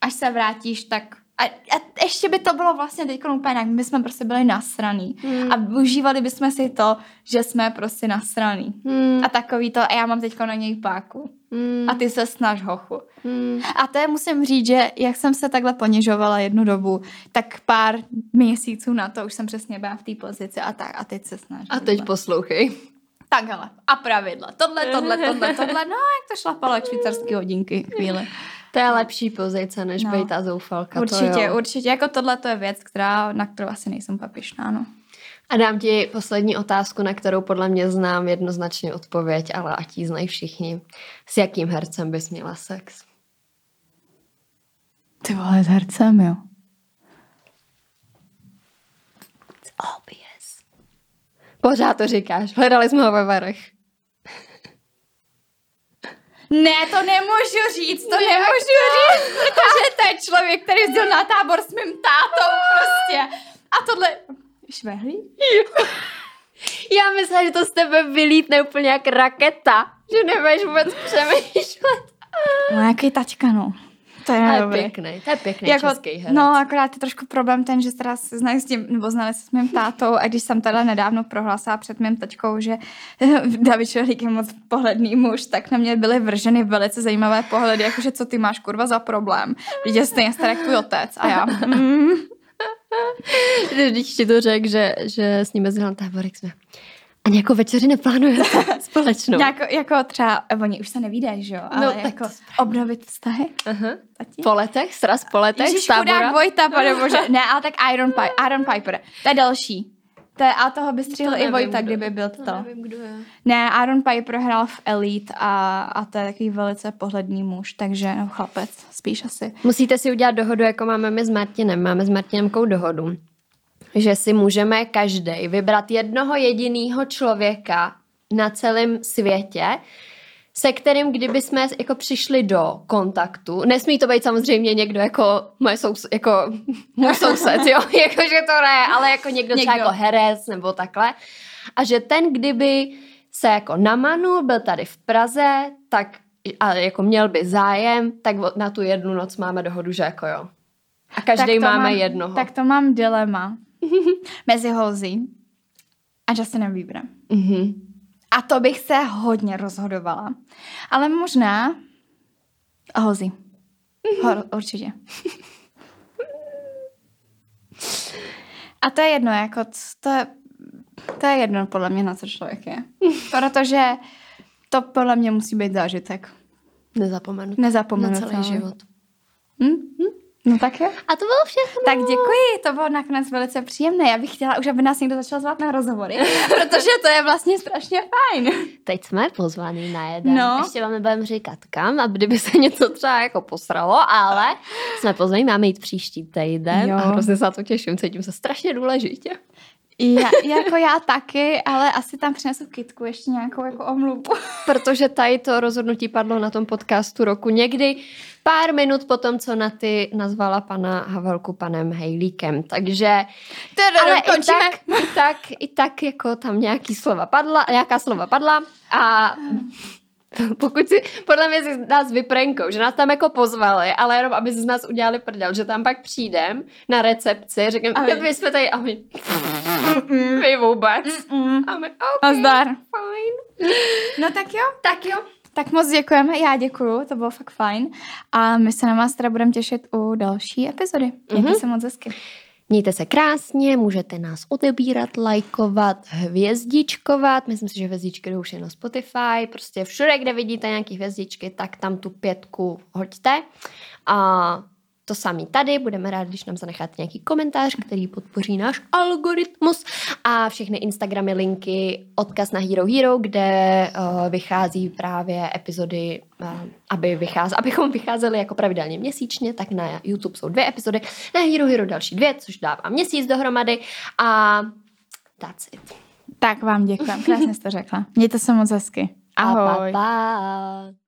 Speaker 1: až se vrátíš, tak a, a ještě by to bylo vlastně teď úplně jinak. My jsme prostě byli nasraný.
Speaker 2: Hmm.
Speaker 1: A užívali bychom si to, že jsme prostě nasraný.
Speaker 2: Hmm.
Speaker 1: A takový to, a já mám teď na něj páku.
Speaker 2: Hmm.
Speaker 1: A ty se snaž hochu.
Speaker 2: Hmm.
Speaker 1: A to je, musím říct, že jak jsem se takhle ponižovala jednu dobu, tak pár měsíců na to už jsem přesně byla v té pozici a tak. A teď se snažím.
Speaker 2: A teď poslouchej.
Speaker 1: Tak hele, a pravidla. Tohle, tohle, tohle, tohle. No, jak to šlapalo, jak švýcarský hodinky chvíli.
Speaker 2: To je lepší pozice, než
Speaker 1: No.
Speaker 2: být ta zoufalka.
Speaker 1: Určitě,
Speaker 2: to
Speaker 1: určitě. Jako tohle to je věc, která, na kterou asi nejsem papišná, no.
Speaker 2: A dám ti poslední otázku, na kterou podle mě znám jednoznačně odpověď, ale ať ji znají všichni. S jakým hercem bys měla sex?
Speaker 1: Ty vole, s hercem, jo.
Speaker 2: It's obvious. Pořád to říkáš. Hledali jsme ho ve varech.
Speaker 1: Ne, to nemůžu říct, to nemůžu říct, protože to je člověk, který jezdil na tábor s mým tátou prostě. A tohle... Švehlí?
Speaker 2: Já myslím, že to z tebe vylítne úplně jak raketa. Že nebudeš vůbec přemýšlet.
Speaker 1: No, jaký tačka, no. To je dobrý.
Speaker 2: pěkný, to je pěkný jako, český herec.
Speaker 1: no, akorát je trošku problém ten, že teda se znají s tím, nebo znali se s mým tátou a když jsem teda nedávno prohlásila před mým taťkou, že David Šehlík je moc pohledný muž, tak na mě byly vrženy velice zajímavé pohledy, jakože co ty máš kurva za problém. Vidíš, je stejně starý jak tvůj otec a já. Mm.
Speaker 2: Když ti to řekl, že, že s ním na táborek, jsme a nějakou večeři neplánujete společnou.
Speaker 1: Jako, jako třeba, oni už se nevídají, že jo, ale
Speaker 2: No,
Speaker 1: no,
Speaker 2: tak
Speaker 1: jako
Speaker 2: to
Speaker 1: obnovit vztahy. Tati?
Speaker 2: Po letech, sraz po letech,
Speaker 1: Ježíš,
Speaker 2: tábora.
Speaker 1: chudák Vojta, pane bože. Ne, ale tak Iron, Pi- Iron Piper. To je další. To je, a toho by střihl i
Speaker 2: nevím,
Speaker 1: Vojta,
Speaker 2: kdo-
Speaker 1: kdyby byl to.
Speaker 2: To nevím, kdo je.
Speaker 1: Ne, Aaron Piper hrál v Elite a, a to je takový velice pohledný muž, takže no, chlapec, spíš asi.
Speaker 2: Musíte si udělat dohodu, jako máme my s Martinem. Máme s Martinem kou dohodu, že si můžeme každý vybrat jednoho jediného člověka na celém světě, se kterým, kdyby jsme jako přišli do kontaktu, nesmí to být samozřejmě někdo jako, moje sous, jako můj soused, jo, jakože to ne, ale jako někdo, někdo. třeba jako herec nebo takhle. A že ten, kdyby se jako namanul, byl tady v Praze, tak a jako měl by zájem, tak na tu jednu noc máme dohodu, že jako jo. A každý máme
Speaker 1: mám,
Speaker 2: jednoho.
Speaker 1: Tak to mám dilema mezi Halsey a Justinem Bieberem.
Speaker 2: Mhm.
Speaker 1: A to bych se hodně rozhodovala. Ale možná Halsey. Ho, určitě. A to je jedno, jako to je, to je jedno podle mě, na co člověk je. Protože to podle mě musí být zážitek.
Speaker 2: Nezapomenu. Na
Speaker 1: Nezapomenutelný.
Speaker 2: celý život.
Speaker 1: Hm? No tak jo.
Speaker 2: A to bylo všechno.
Speaker 1: Tak děkuji, to bylo nakonec velice příjemné. Já bych chtěla už, aby nás někdo začal zvát na rozhovory, protože to je vlastně strašně fajn.
Speaker 2: Teď jsme pozvaný na jeden.
Speaker 1: No.
Speaker 2: Ještě vám nebudeme říkat kam, a kdyby se něco třeba jako posralo, ale jsme pozvaní, máme jít příští týden
Speaker 1: Jo.
Speaker 2: a hrozně se na to těším, cítím se strašně důležitě.
Speaker 1: Já, jako já taky, ale asi tam přinesu kitku ještě nějakou jako omluvu.
Speaker 2: Protože tady to rozhodnutí padlo na tom podcastu roku někdy pár minut po tom, co na ty nazvala pana Havelku panem Hejlíkem. Takže ale i
Speaker 1: končíme.
Speaker 2: tak, i tak, i tak jako tam nějaký slova padla, nějaká slova padla a pokud si, podle mě si nás vyprenkou, že nás tam jako pozvali, ale jenom aby z nás udělali prdel, že tam pak přijdem na recepci, řekneme,
Speaker 1: A vy-
Speaker 2: my jsme tady a my, my vůbec.
Speaker 1: Mm.
Speaker 2: A my, okay,
Speaker 1: Nazdar.
Speaker 2: fajn.
Speaker 1: No tak jo.
Speaker 2: Tak jo.
Speaker 1: Tak moc děkujeme, já děkuju, to bylo fakt fajn. A my se na vás teda budeme těšit u další epizody. Mějte
Speaker 2: Mhm.
Speaker 1: se moc hezky.
Speaker 2: Mějte se krásně, můžete nás odebírat, lajkovat, hvězdičkovat. Myslím si, že hvězdičky jdou už jen na Spotify. Prostě všude, kde vidíte nějaké hvězdičky, tak tam tu pětku hoďte. A to samý tady, budeme rádi, když nám zanecháte nějaký komentář, který podpoří náš algoritmus a všechny Instagramy, linky, odkaz na Hero Hero, kde uh, vychází právě epizody, uh, aby vycház, abychom vycházeli jako pravidelně měsíčně, tak na YouTube jsou dvě epizody, na Hero Hero další dvě, což dává měsíc dohromady a that's it.
Speaker 1: Tak vám děkujem, krásně jste řekla. Mějte se moc hezky. Ahoj.
Speaker 2: A pa, pa.